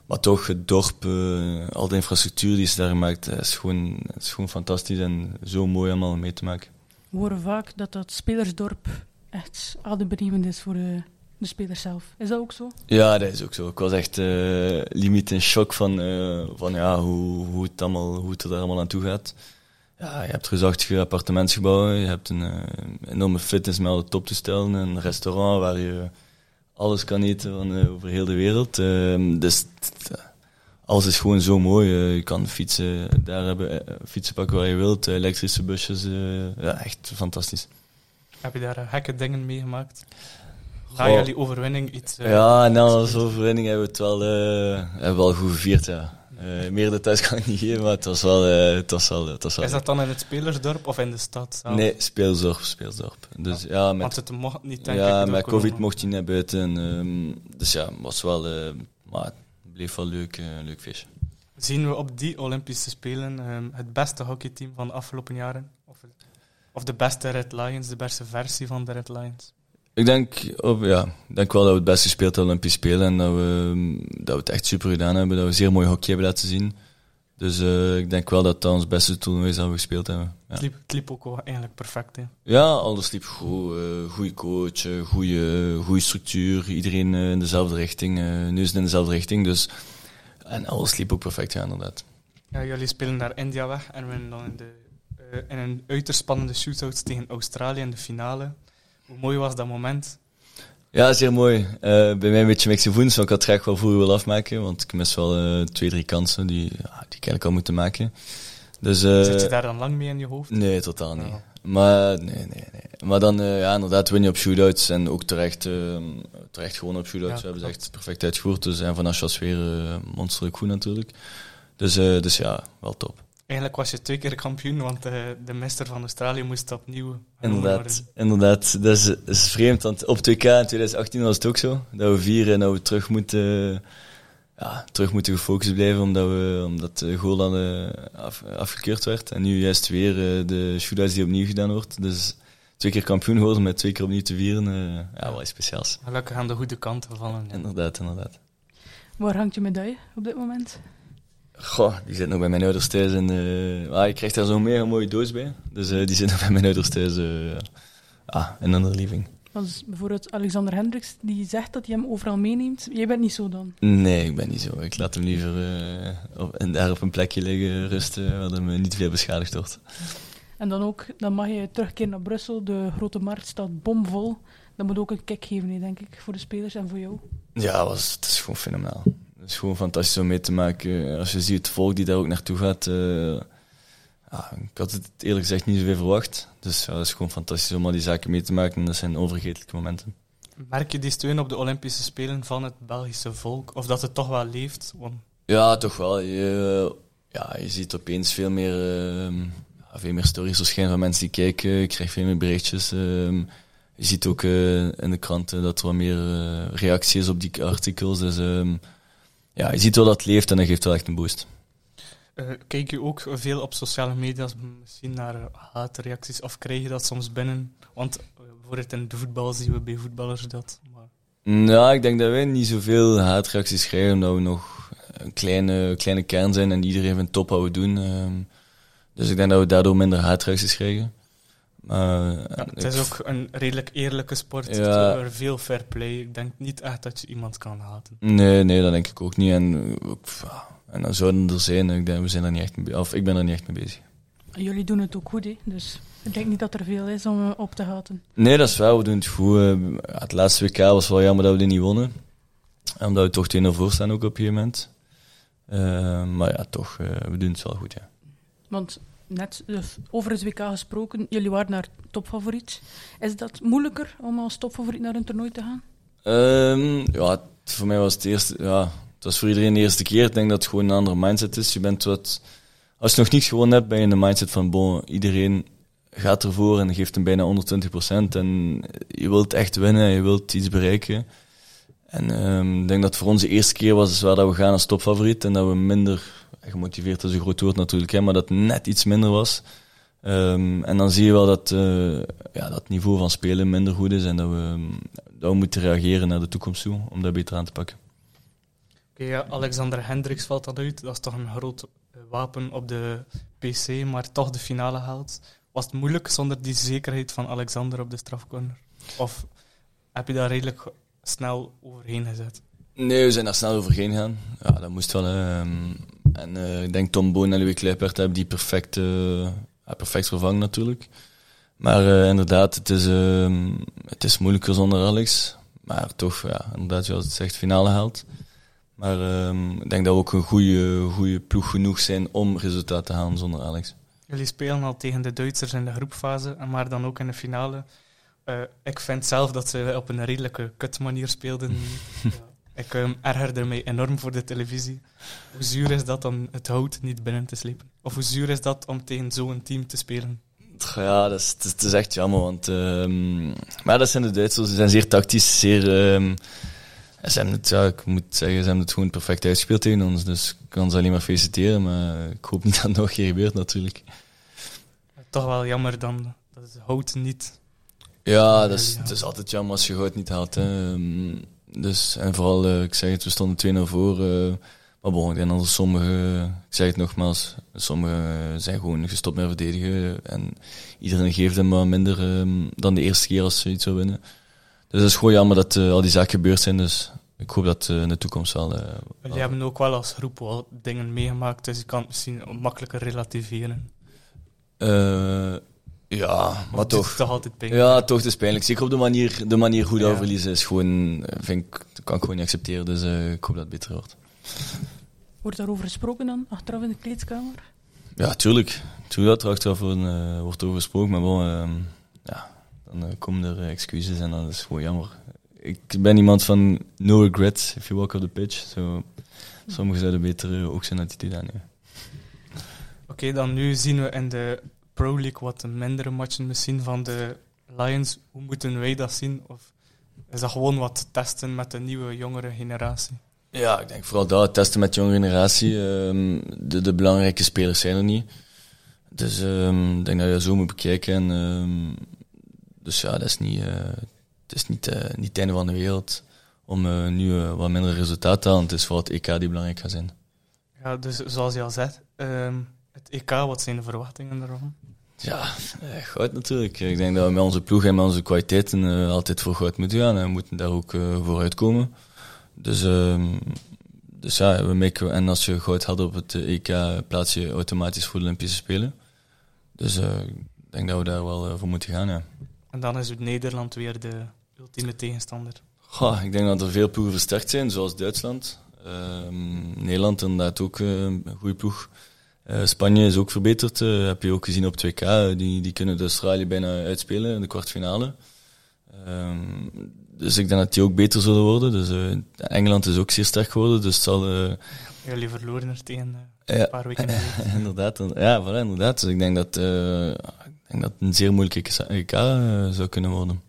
Speaker 9: Maar toch, het dorp, uh, al de infrastructuur die ze daar gemaakt, is gewoon, is gewoon fantastisch en zo mooi allemaal mee te maken.
Speaker 8: We horen vaak dat dat spelersdorp echt adembenemend is voor de de speler zelf. Is dat ook zo?
Speaker 9: Ja, dat is ook zo. Ik was echt uh, limiet in shock van, uh, van ja, hoe, hoe, het allemaal, hoe het er allemaal aan toe gaat. Ja, je hebt reusachtige appartementsgebouwen, je hebt een enorme fitness met alle toptoestellen, een restaurant waar je alles kan eten van over heel de wereld. Ehm, dus alles is gewoon zo mooi. je kan fietsen daar hebben, fietsen pakken waar je wilt, elektrische busjes. ja, echt fantastisch.
Speaker 7: Heb je daar gekke dingen meegemaakt? Na oh. jullie overwinning iets...
Speaker 9: Ja, na onze overwinning hebben we het wel, hebben we wel goed gevierd, ja. Uh, meer details kan ik niet geven, maar het was wel... het was wel, het was wel
Speaker 7: Is dat dan in het spelersdorp of in de stad zelf?
Speaker 9: Nee, speelsdorp, speelsdorp. Dus, ja. ja met,
Speaker 7: Want het mocht niet, denk
Speaker 9: Ja, met covid mocht je niet naar buiten. Um, dus ja, was wel... maar het bleef wel leuk, een leuk feestje.
Speaker 7: Zien we op die Olympische Spelen um, het beste hockeyteam van de afgelopen jaren? Of, of de beste Red Lions, de beste versie van de Red Lions?
Speaker 9: Ik denk, ja, ik denk wel dat we het best gespeeld hebben Olympisch Spelen en dat we, dat we het echt super gedaan hebben. Dat we zeer mooi hockey hebben laten zien. Dus uh, ik denk wel dat dat ons beste toernooi is dat we gespeeld hebben. Ja.
Speaker 7: Het, liep, het liep ook wel eigenlijk perfect. Hè?
Speaker 9: Ja, alles liep goed. Uh, goede coach, uh, goede, goede structuur. Iedereen in dezelfde richting. nu is het in dezelfde richting. Dus, en alles liep ook perfect, ja, inderdaad.
Speaker 7: Ja, jullie spelen naar India weg en winnen dan in, de, in een uiterst spannende shootout tegen Australië in de finale. Hoe mooi was dat moment?
Speaker 9: Ja, zeer mooi. Uh, bij mij een beetje mixed voens, want ik had het graag wel vroeger willen afmaken, want ik mis wel uh, twee, drie kansen die, ja, die ik eigenlijk al moeten maken. Dus, uh,
Speaker 7: Zit je daar dan lang mee in je hoofd?
Speaker 9: Nee, totaal niet. Maar, nee, nee, nee. Maar dan, ja, inderdaad, win je op shootouts en ook terecht, terecht gewoon op shootouts. Ja, we hebben ze echt perfect uitgevoerd. Dus, en van Asjas weer monsterlijk goed natuurlijk. Dus, dus ja, wel top.
Speaker 7: Eigenlijk was je twee keer kampioen, want uh, de meester van Australië moest opnieuw.
Speaker 9: Inderdaad, inderdaad. Dat is, is vreemd, want op 2K in 2018 was het ook zo. Dat we vieren en dat we terug moeten, ja, terug moeten gefocust blijven, omdat, we, omdat de goal dan uh, af, afgekeurd werd. En nu juist weer uh, de shootouts die opnieuw gedaan wordt. Dus twee keer kampioen geworden met twee keer opnieuw te vieren. ja, wat is speciaals.
Speaker 7: Gelukkig aan de goede kanten vallen.
Speaker 9: Inderdaad, inderdaad.
Speaker 8: Waar hangt je medaille op dit moment?
Speaker 9: Goh, die zit nog bij mijn ouders thuis. En, uh, ah, ik krijg daar zo'n mega mooie doos bij. Dus uh, die zit nog bij mijn ouders thuis. Uh, ah, in een living.
Speaker 8: Want bijvoorbeeld Alexander Hendricks, die zegt dat hij hem overal meeneemt. Jij bent niet zo dan.
Speaker 9: Nee, ik ben niet zo. Ik laat hem liever op, en daar op een plekje liggen, rusten, waar hem niet veel beschadigd wordt.
Speaker 8: En dan ook, dan mag je terugkeren naar Brussel. De grote markt staat bomvol. Dat moet ook een kick geven, denk ik, voor de spelers en voor jou.
Speaker 9: Ja, was, het is gewoon fenomenaal. Het is gewoon fantastisch om mee te maken. Als je ziet het volk die daar ook naartoe gaat. Uh, ja, ik had het eerlijk gezegd niet zoveel verwacht. Dus ja, het is gewoon fantastisch om al die zaken mee te maken. Dat zijn overgetelijke momenten.
Speaker 7: Merk je die steun op de Olympische Spelen van het Belgische volk? Of dat het toch wel leeft? Want...
Speaker 9: Ja, toch wel. Je, ja, je ziet opeens veel meer, uh, veel meer stories verschijnen van mensen die kijken. Je krijgt veel meer berichtjes. Uh, je ziet ook uh, in de kranten dat er wat meer reactie is op die artikels. Dus um, ja, je ziet wel dat het leeft en dat geeft wel echt een boost.
Speaker 7: Uh, kijk je ook veel op sociale media misschien naar haatreacties of krijg je dat soms binnen? Want bijvoorbeeld in de voetbal zien we bij voetballers dat. Maar...
Speaker 9: Nou, ik denk dat wij niet zoveel haatreacties krijgen omdat we nog een kleine, kleine kern zijn en iedereen vindt top wat we doen. Um, dus ik denk dat we daardoor minder haatreacties krijgen. Maar,
Speaker 7: ja, het is ook een redelijk eerlijke sport. Ja. Er veel fair play. Ik denk niet echt dat je iemand kan haten.
Speaker 9: Nee, nee, dat denk ik ook niet. En, en dan zouden er zijn. Ik denk, we zijn er niet echt mee, of ik ben er niet echt mee bezig.
Speaker 8: Jullie doen het ook goed, hè? dus ik denk niet dat er veel is om op te haten.
Speaker 9: Nee, dat is wel. We doen het goed. Het laatste WK was wel jammer dat we die niet wonnen. Omdat we toch 2-0 voor staan ook op een gegeven moment. Uh, maar ja, toch, uh, we doen het wel goed, ja.
Speaker 8: Want net dus over het WK gesproken, jullie waren naar topfavoriet. Is dat moeilijker om als topfavoriet naar een toernooi te gaan?
Speaker 9: Um, ja, voor mij was het eerste, ja, was voor iedereen de eerste keer. Ik denk dat het gewoon een andere mindset is. Je bent wat, als je nog niets gewonnen hebt, ben je in de mindset van, bon, iedereen gaat ervoor en geeft hem bijna 120%. En je wilt echt winnen, je wilt iets bereiken. En um, ik denk dat voor ons de eerste keer was dus waar dat we gaan als topfavoriet en dat we minder gemotiveerd is een groot woord natuurlijk, hè, maar dat net iets minder was. Um, en dan zie je wel dat, uh, ja, dat niveau van spelen minder goed is en dat we, dat we moeten reageren naar de toekomst toe om dat beter aan te pakken.
Speaker 7: Oké, ja, Alexander Hendricks valt dat uit. Dat is toch een groot wapen op de PC, maar toch de finale haalt. Was het moeilijk zonder die zekerheid van Alexander op de strafcorner? Of heb je daar redelijk snel overheen gezet?
Speaker 9: Nee, we zijn daar snel overheen gegaan. Ja, dat moest wel. Um, en uh, ik denk Tom Boon en Louis Kleipert hebben die perfect, uh, perfect vervangen natuurlijk. Maar uh, inderdaad, het is, uh, het is moeilijker zonder Alex. Maar toch, ja, inderdaad, zoals het zegt, finale haalt. Maar um, ik denk dat we ook een goede, goede ploeg genoeg zijn om resultaat te halen zonder Alex.
Speaker 7: Jullie spelen al tegen de Duitsers in de groepfase, maar dan ook in de finale. ik vind zelf dat ze op een redelijke kutmanier speelden. Ik um, ergerde mij enorm voor de televisie. Hoe zuur is dat om het hout niet binnen te slepen? Of hoe zuur is dat om tegen zo'n team te spelen?
Speaker 9: Ja, dat is, dat is echt jammer. Want, um, maar dat zijn de Duitsers. Ze zijn zeer tactisch, zeer... Um, ze hebben het, ja, ik moet zeggen, ze hebben het gewoon perfect uitgespeeld tegen ons. Dus ik kan ze alleen maar feliciteren. Maar ik hoop niet dat het nog een keer gebeurt, natuurlijk.
Speaker 7: Toch wel jammer dan dat het hout niet...
Speaker 9: Ja, dat is, het is altijd jammer als je hout niet haalt. Hè. Dus, en vooral, uh, ik zeg het, we stonden 2-0 voor. Uh, maar bon, ik denk dat sommigen, ik zeg het nogmaals, sommigen zijn gewoon gestopt met verdedigen. En iedereen geeft hem maar minder um, dan de eerste keer als ze iets zou winnen. Dus het is gewoon jammer dat uh, al die zaken gebeurd zijn. Dus ik hoop dat in de toekomst wel...
Speaker 7: Jullie hebben ook wel als groep wel dingen meegemaakt, dus je kan het misschien makkelijker relativeren.
Speaker 9: Ja, maar toch.
Speaker 7: toch altijd pijnlijk.
Speaker 9: Ja, toch, het is pijnlijk. Zeker op de manier, de manier hoe dat ja. verliezen is gewoon, vind ik, dat kan ik gewoon niet accepteren. Dus uh, ik hoop dat het beter wordt.
Speaker 8: Wordt daarover gesproken dan, achteraf in de kleedkamer?
Speaker 9: Ja, tuurlijk. Tuurlijk dat er achteraf wordt, uh, wordt over gesproken. Maar bon, uh, ja, dan uh, komen er excuses en dan is gewoon jammer. Ik ben iemand van no regrets if you walk off the pitch. So, sommigen zouden beter ook zijn attitude aan.
Speaker 7: Oké, okay, dan nu zien we in de Pro League wat mindere matchen misschien van de Lions. Hoe moeten wij dat zien? Of is dat gewoon wat testen met de nieuwe, jongere generatie?
Speaker 9: Ja, ik denk vooral dat, testen met de jonge generatie. Um, de, de, belangrijke spelers zijn er niet. Dus um, ik denk dat je dat zo moet bekijken. En, um, dus ja, dat is niet, uh, het is niet, uh, niet het einde van de wereld om uh, nu wat minder resultaat te halen. Het is vooral het EK die belangrijk gaat zijn.
Speaker 7: Ja, dus zoals je al zegt, het EK, wat zijn de verwachtingen daarvan?
Speaker 9: Ja, eh, goud natuurlijk. Ik denk dat we met onze ploeg en met onze kwaliteiten uh, altijd voor goud moeten gaan. En we moeten daar ook uh, voor uitkomen. Dus, uh, dus ja, we maken, en als je goud had op het EK, plaats je automatisch voor de Olympische Spelen. Dus ik denk dat we daar wel voor moeten gaan, ja.
Speaker 7: En dan is het Nederland weer de ultieme tegenstander.
Speaker 9: Goh, ik denk dat er veel ploegen versterkt zijn, zoals Duitsland. Ehm, Nederland inderdaad ook een goede ploeg. Uh, Spanje is ook verbeterd, uh, heb je ook gezien op 2K. Die, die kunnen de Australië bijna uitspelen in de kwartfinale. Um, dus ik denk dat die ook beter zullen worden. Dus, uh, Engeland is ook zeer sterk geworden, dus het zal...
Speaker 7: Jullie verloren er tegen een paar weken
Speaker 9: inderdaad, ja, voilà, inderdaad. Dus ik denk dat, ik denk dat het een zeer moeilijke EK zou kunnen worden.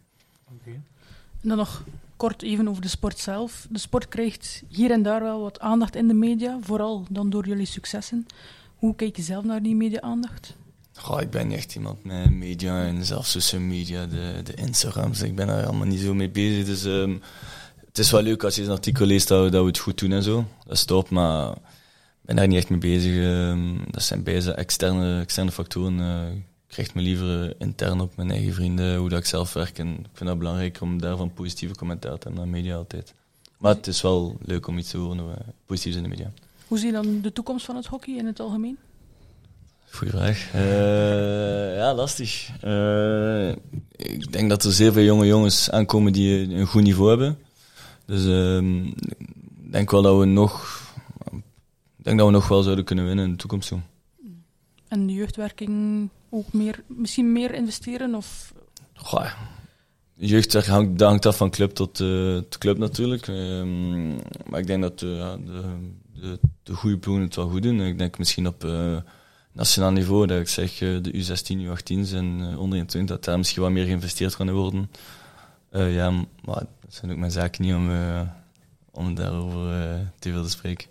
Speaker 8: Okay. En dan nog kort even over de sport zelf. De sport krijgt hier en daar wel wat aandacht in de media, vooral dan door jullie successen. Hoe kijk je zelf naar die media-aandacht?
Speaker 9: Goh, ik ben echt iemand met media en zelfs social media, de, de Instagrams. Ik ben daar allemaal niet zo mee bezig. Dus um, het is wel leuk als je een artikel leest dat, dat we het goed doen en zo. Dat is top, maar ik ben daar niet echt mee bezig. Um, dat zijn bijna externe, externe factoren. Uh, ik richt me liever intern op mijn eigen vrienden, hoe dat ik zelf werk. En ik vind dat belangrijk om daarvan positieve commentaar te hebben naar media altijd. Maar het is wel leuk om iets te horen, positiefs in de media.
Speaker 8: Hoe zie je dan de toekomst van het hockey in het algemeen?
Speaker 9: Goeie vraag. Uh, ja, lastig. Uh, ik denk dat er zeer veel jonge jongens aankomen die een goed niveau hebben. Dus uh, ik denk wel dat we nog, ik denk dat we nog wel zouden kunnen winnen in de toekomst. Zo.
Speaker 8: En de jeugdwerking ook meer, misschien meer investeren? Of?
Speaker 9: Goh, jeugdwerk hangt, hangt af van club tot, tot club natuurlijk. Ehm, maar ik denk dat de, de de, de goede ploegen het wel goed doen. Ik denk misschien op uh, nationaal niveau, dat ik zeg uh, de U16, U18's en uh, onder 21, dat daar misschien wat meer geïnvesteerd kan worden. ja, maar dat zijn ook mijn zaken niet om, om daarover te veel te spreken.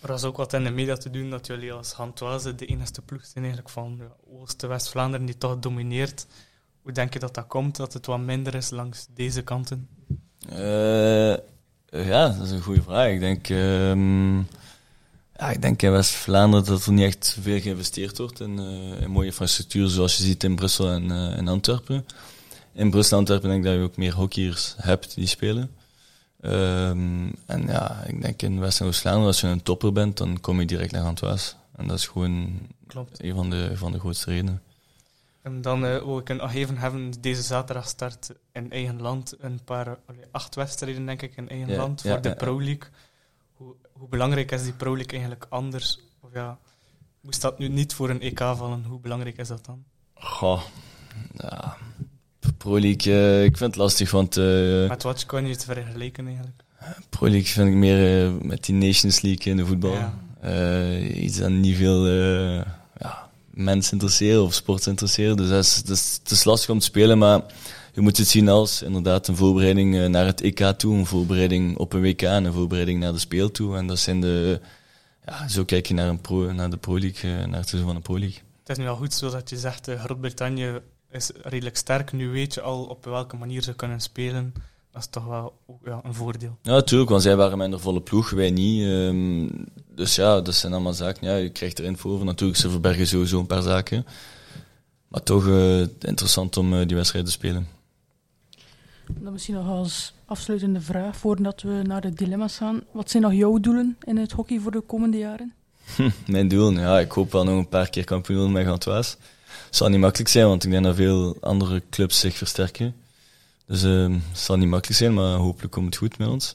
Speaker 7: Er was ook wat in de media te doen dat jullie als Hantoise de enige ploeg zijn eigenlijk van Oost-West-Vlaanderen die toch domineert. Hoe denk je dat dat komt, dat het wat minder is langs deze kanten?
Speaker 9: ja, dat is een goede vraag. Ik denk... Ehm, ja, ik denk in West-Vlaanderen dat er niet echt veel geïnvesteerd wordt in, uh, in mooie infrastructuur, zoals je ziet in Brussel en uh, in Antwerpen. In Brussel en Antwerpen denk ik dat je ook meer hockeyers hebt die spelen. Um, en ja, ik denk in West- en Oost-Vlaanderen, als je een topper bent, dan kom je direct naar Antwerpen. En dat is gewoon Klopt. een van de, van de grootste redenen.
Speaker 7: En dan uh, wil ik nog even hebben, deze zaterdag start in eigen land een paar, acht wedstrijden denk ik in eigen ja, land voor ja, de Pro League hoe belangrijk is die Pro League eigenlijk anders? Of ja, moest dat nu niet voor een EK vallen? Hoe belangrijk is dat dan?
Speaker 9: Goh, ja. Pro League, uh, ik vind het lastig, want... Uh,
Speaker 7: met wat kan je het vergelijken eigenlijk?
Speaker 9: Pro League vind ik meer uh, met die Nations League in de voetbal. Ja. iets dat niet veel ja, mensen interesseren of sport interesseren. Dus dat is, dat is, het is lastig om te spelen, maar je moet het zien als inderdaad een voorbereiding eh, naar het EK toe, een voorbereiding op een WK en een voorbereiding naar de speel toe. En dat zijn de, ja, zo kijk je naar, een pro, naar de Pro League, eh, naar het seizoen van de Pro League.
Speaker 7: Het is nu al goed zoals je zegt, eh, Groot-Brittannië is redelijk sterk. Nu weet je al op welke manier ze kunnen spelen. Dat is toch wel ja, een voordeel.
Speaker 9: Ja, natuurlijk, want zij waren met een volle ploeg, wij niet. Um, dus ja, dat zijn allemaal zaken. Ja, je krijgt er info over. Natuurlijk, ze verbergen sowieso een paar zaken. Maar toch uh, interessant om uh, die wedstrijd te spelen.
Speaker 8: Dan misschien nog als afsluitende vraag, voordat we naar de dilemma's gaan. Wat zijn nog jouw doelen in het hockey voor de komende jaren?
Speaker 9: Mijn doelen? Ja, ik hoop wel nog een paar keer kampioen worden met Gantois. Het zal niet makkelijk zijn, want ik denk dat veel andere clubs zich versterken. Dus uh, het zal niet makkelijk zijn, maar hopelijk komt het goed met ons.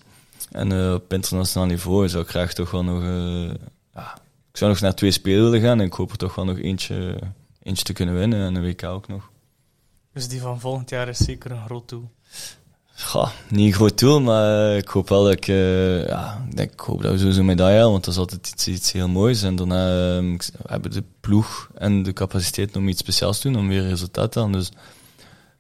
Speaker 9: En uh, op internationaal niveau zou ik graag toch wel nog... Uh, ja, ik zou nog naar twee spelen willen gaan en ik hoop er toch wel nog eentje, eentje te kunnen winnen en een WK ook nog.
Speaker 7: Dus die van volgend jaar is zeker een groot doel?
Speaker 9: Goh, niet een groot doel, maar ik hoop wel dat ik, uh, ja, ik, ik hoop dat we sowieso een medaille halen, want dat is altijd iets, iets heel moois. En daarna um, hebben de ploeg en de capaciteit om iets speciaals te doen, om weer resultaat te halen. Dus,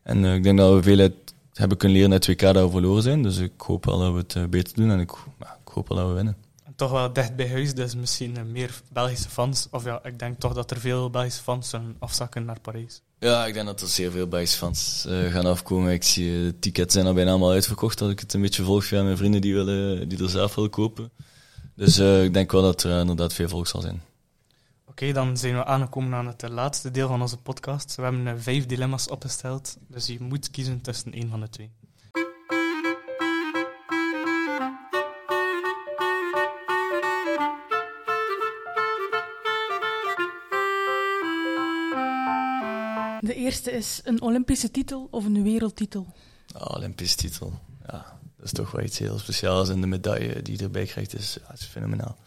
Speaker 9: en uh, ik denk dat we veel hebben kunnen leren uit 2K dat we verloren zijn. Dus ik hoop wel dat we het beter doen en ik, ik hoop wel dat we winnen.
Speaker 7: En toch wel dicht bij huis, dus misschien meer Belgische fans. Of ja, ik denk toch dat er veel Belgische fans zullen afzakken naar Parijs.
Speaker 9: Ja, ik denk dat er zeer veel Belgische uh, gaan afkomen. Ik zie uh, tickets zijn al bijna allemaal uitverkocht. Dat ik het een beetje volg via mijn vrienden die, willen, die er zelf willen kopen. Dus uh, ik denk wel dat er inderdaad veel volk zal zijn.
Speaker 7: Oké, dan zijn we aangekomen aan het eh, laatste deel van onze podcast. We hebben eh, vijf dilemma's opgesteld, dus je moet kiezen tussen één van de twee.
Speaker 8: De eerste is een Olympische titel of een wereldtitel.
Speaker 9: Olympische titel. Ja, dat is toch wel iets heel speciaals. En de medaille die je erbij krijgt is, ja, is fenomenaal.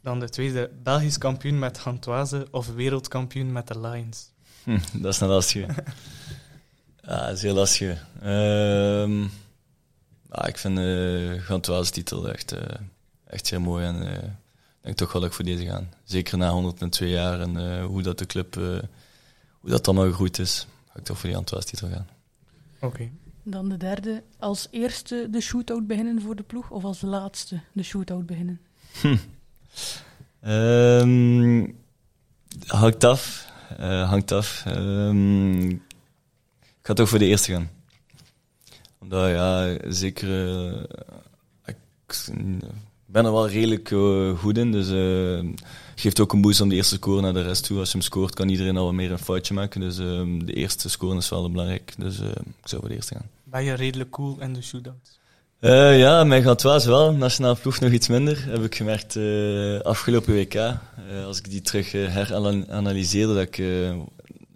Speaker 7: Dan de tweede, Belgisch kampioen met Gantoise of wereldkampioen met de Lions.
Speaker 9: Hm, dat is een lastige. ja, dat is heel lastig. Ehm ja, ik vind de uh, Gantoise titel echt, uh, echt heel mooi. En uh, ik denk toch wel dat ik voor deze gaan. Zeker na 102 jaar en uh, hoe dat de club, hoe dat allemaal gegroeid is, ga ik toch voor die Gantoise titel gaan.
Speaker 7: Oké. Okay.
Speaker 8: Dan de derde, als eerste de shootout beginnen voor de ploeg of als laatste de shootout beginnen?
Speaker 9: Hm. Um, hangt af. Uh, hangt af. Um, ik ga toch voor de eerste gaan. Omdat, ja, zeker... Uh, ik ben er wel redelijk uh, goed in, dus geeft ook een boost om de eerste score naar de rest toe. Als je hem scoort, kan iedereen al wat meer een foutje maken. Dus de eerste score is wel belangrijk. Dus ik zou voor de eerste gaan.
Speaker 7: Ben je redelijk cool in de shootout?
Speaker 9: Uh, ja, mijn Gantoise wel. Nationaal ploeg nog iets minder, heb ik gemerkt uh, afgelopen WK. Uh, als ik die terug heranalyseerde, dat ik,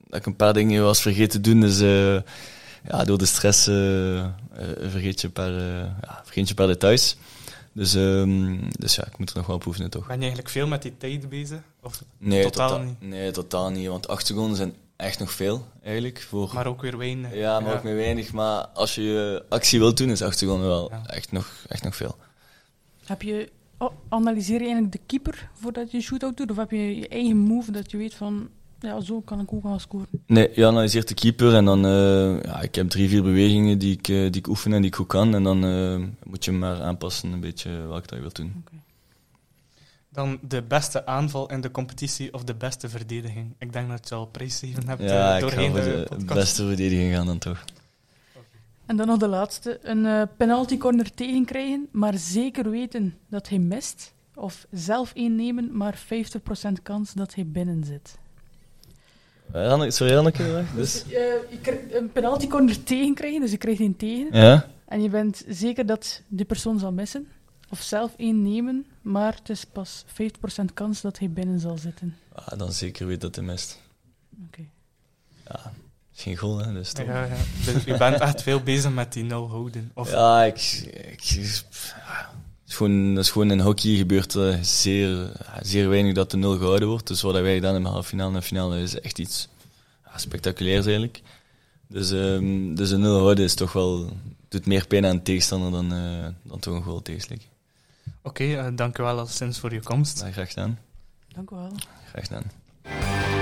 Speaker 9: dat ik een paar dingen was vergeten te doen. Dus ja, door de stress vergeet, je een paar, ja, vergeet je een paar details. Dus, um, dus ja, ik moet er nog wel proeven, toch.
Speaker 7: Ben je eigenlijk veel met die tijd bezig? Of
Speaker 9: nee,
Speaker 7: totaal
Speaker 9: tota
Speaker 7: niet?
Speaker 9: Nee, totaal niet. Want acht seconden zijn echt nog veel, eigenlijk. Voor...
Speaker 7: Maar ook weer weinig.
Speaker 9: Ja, maar ja. ook weer weinig. Maar als je je actie wilt doen, is 8 seconden wel ja. echt, nog, echt nog veel.
Speaker 8: Heb je, oh, analyseer je eigenlijk de keeper voordat je shootout doet? Of heb je je eigen move dat je weet van, ja, zo kan ik ook gaan scoren?
Speaker 9: Nee, je analyseert de keeper en dan, uh, ja, ik heb drie, vier bewegingen die ik, uh, die ik oefen en die ik goed kan. En dan uh, moet je maar aanpassen een beetje welke dat je wilt doen.
Speaker 8: Okay.
Speaker 7: Dan de beste aanval in de competitie of de beste verdediging. Ik denk dat je al prijsgegeven hebt
Speaker 9: ja,
Speaker 7: uh, doorheen
Speaker 9: ik ga
Speaker 7: de,
Speaker 9: voor de beste verdediging gaan dan toch.
Speaker 8: En dan nog de laatste. Een uh, penalty corner tegenkrijgen, maar zeker weten dat hij mist. Of zelf innemen, maar 50% kans dat hij binnen zit.
Speaker 9: Uh, sorry, Anneke. Dus.
Speaker 8: Uh, je krijgt een penalty corner tegenkrijgen, dus je krijgt een tegen.
Speaker 9: Ja.
Speaker 8: En je bent zeker dat die persoon zal missen. Of zelf innemen, maar het is pas 50% kans dat hij binnen zal zitten.
Speaker 9: Ah, dan zeker weet dat hij mist.
Speaker 8: Oké. Okay.
Speaker 9: Ja, geen goal, hè, dus toch.
Speaker 7: Ja, ja. Dus je bent echt veel bezig met die nul houden. Of...
Speaker 9: Ja, ik... ik is gewoon, dat is gewoon in hockey gebeurt er zeer, zeer weinig dat de nul gehouden wordt. Dus wat wij dan in de halve finale en finale is echt iets ja, spectaculairs eigenlijk. Dus, um, dus een nul houden is toch wel... doet meer pijn aan de tegenstander dan, uh, dan toch een goal tegenslikken.
Speaker 7: Oké, okay, uh, dank u wel al sinds voor je komst.
Speaker 9: Ja, graag gedaan.
Speaker 8: Dank u wel.
Speaker 9: Graag gedaan.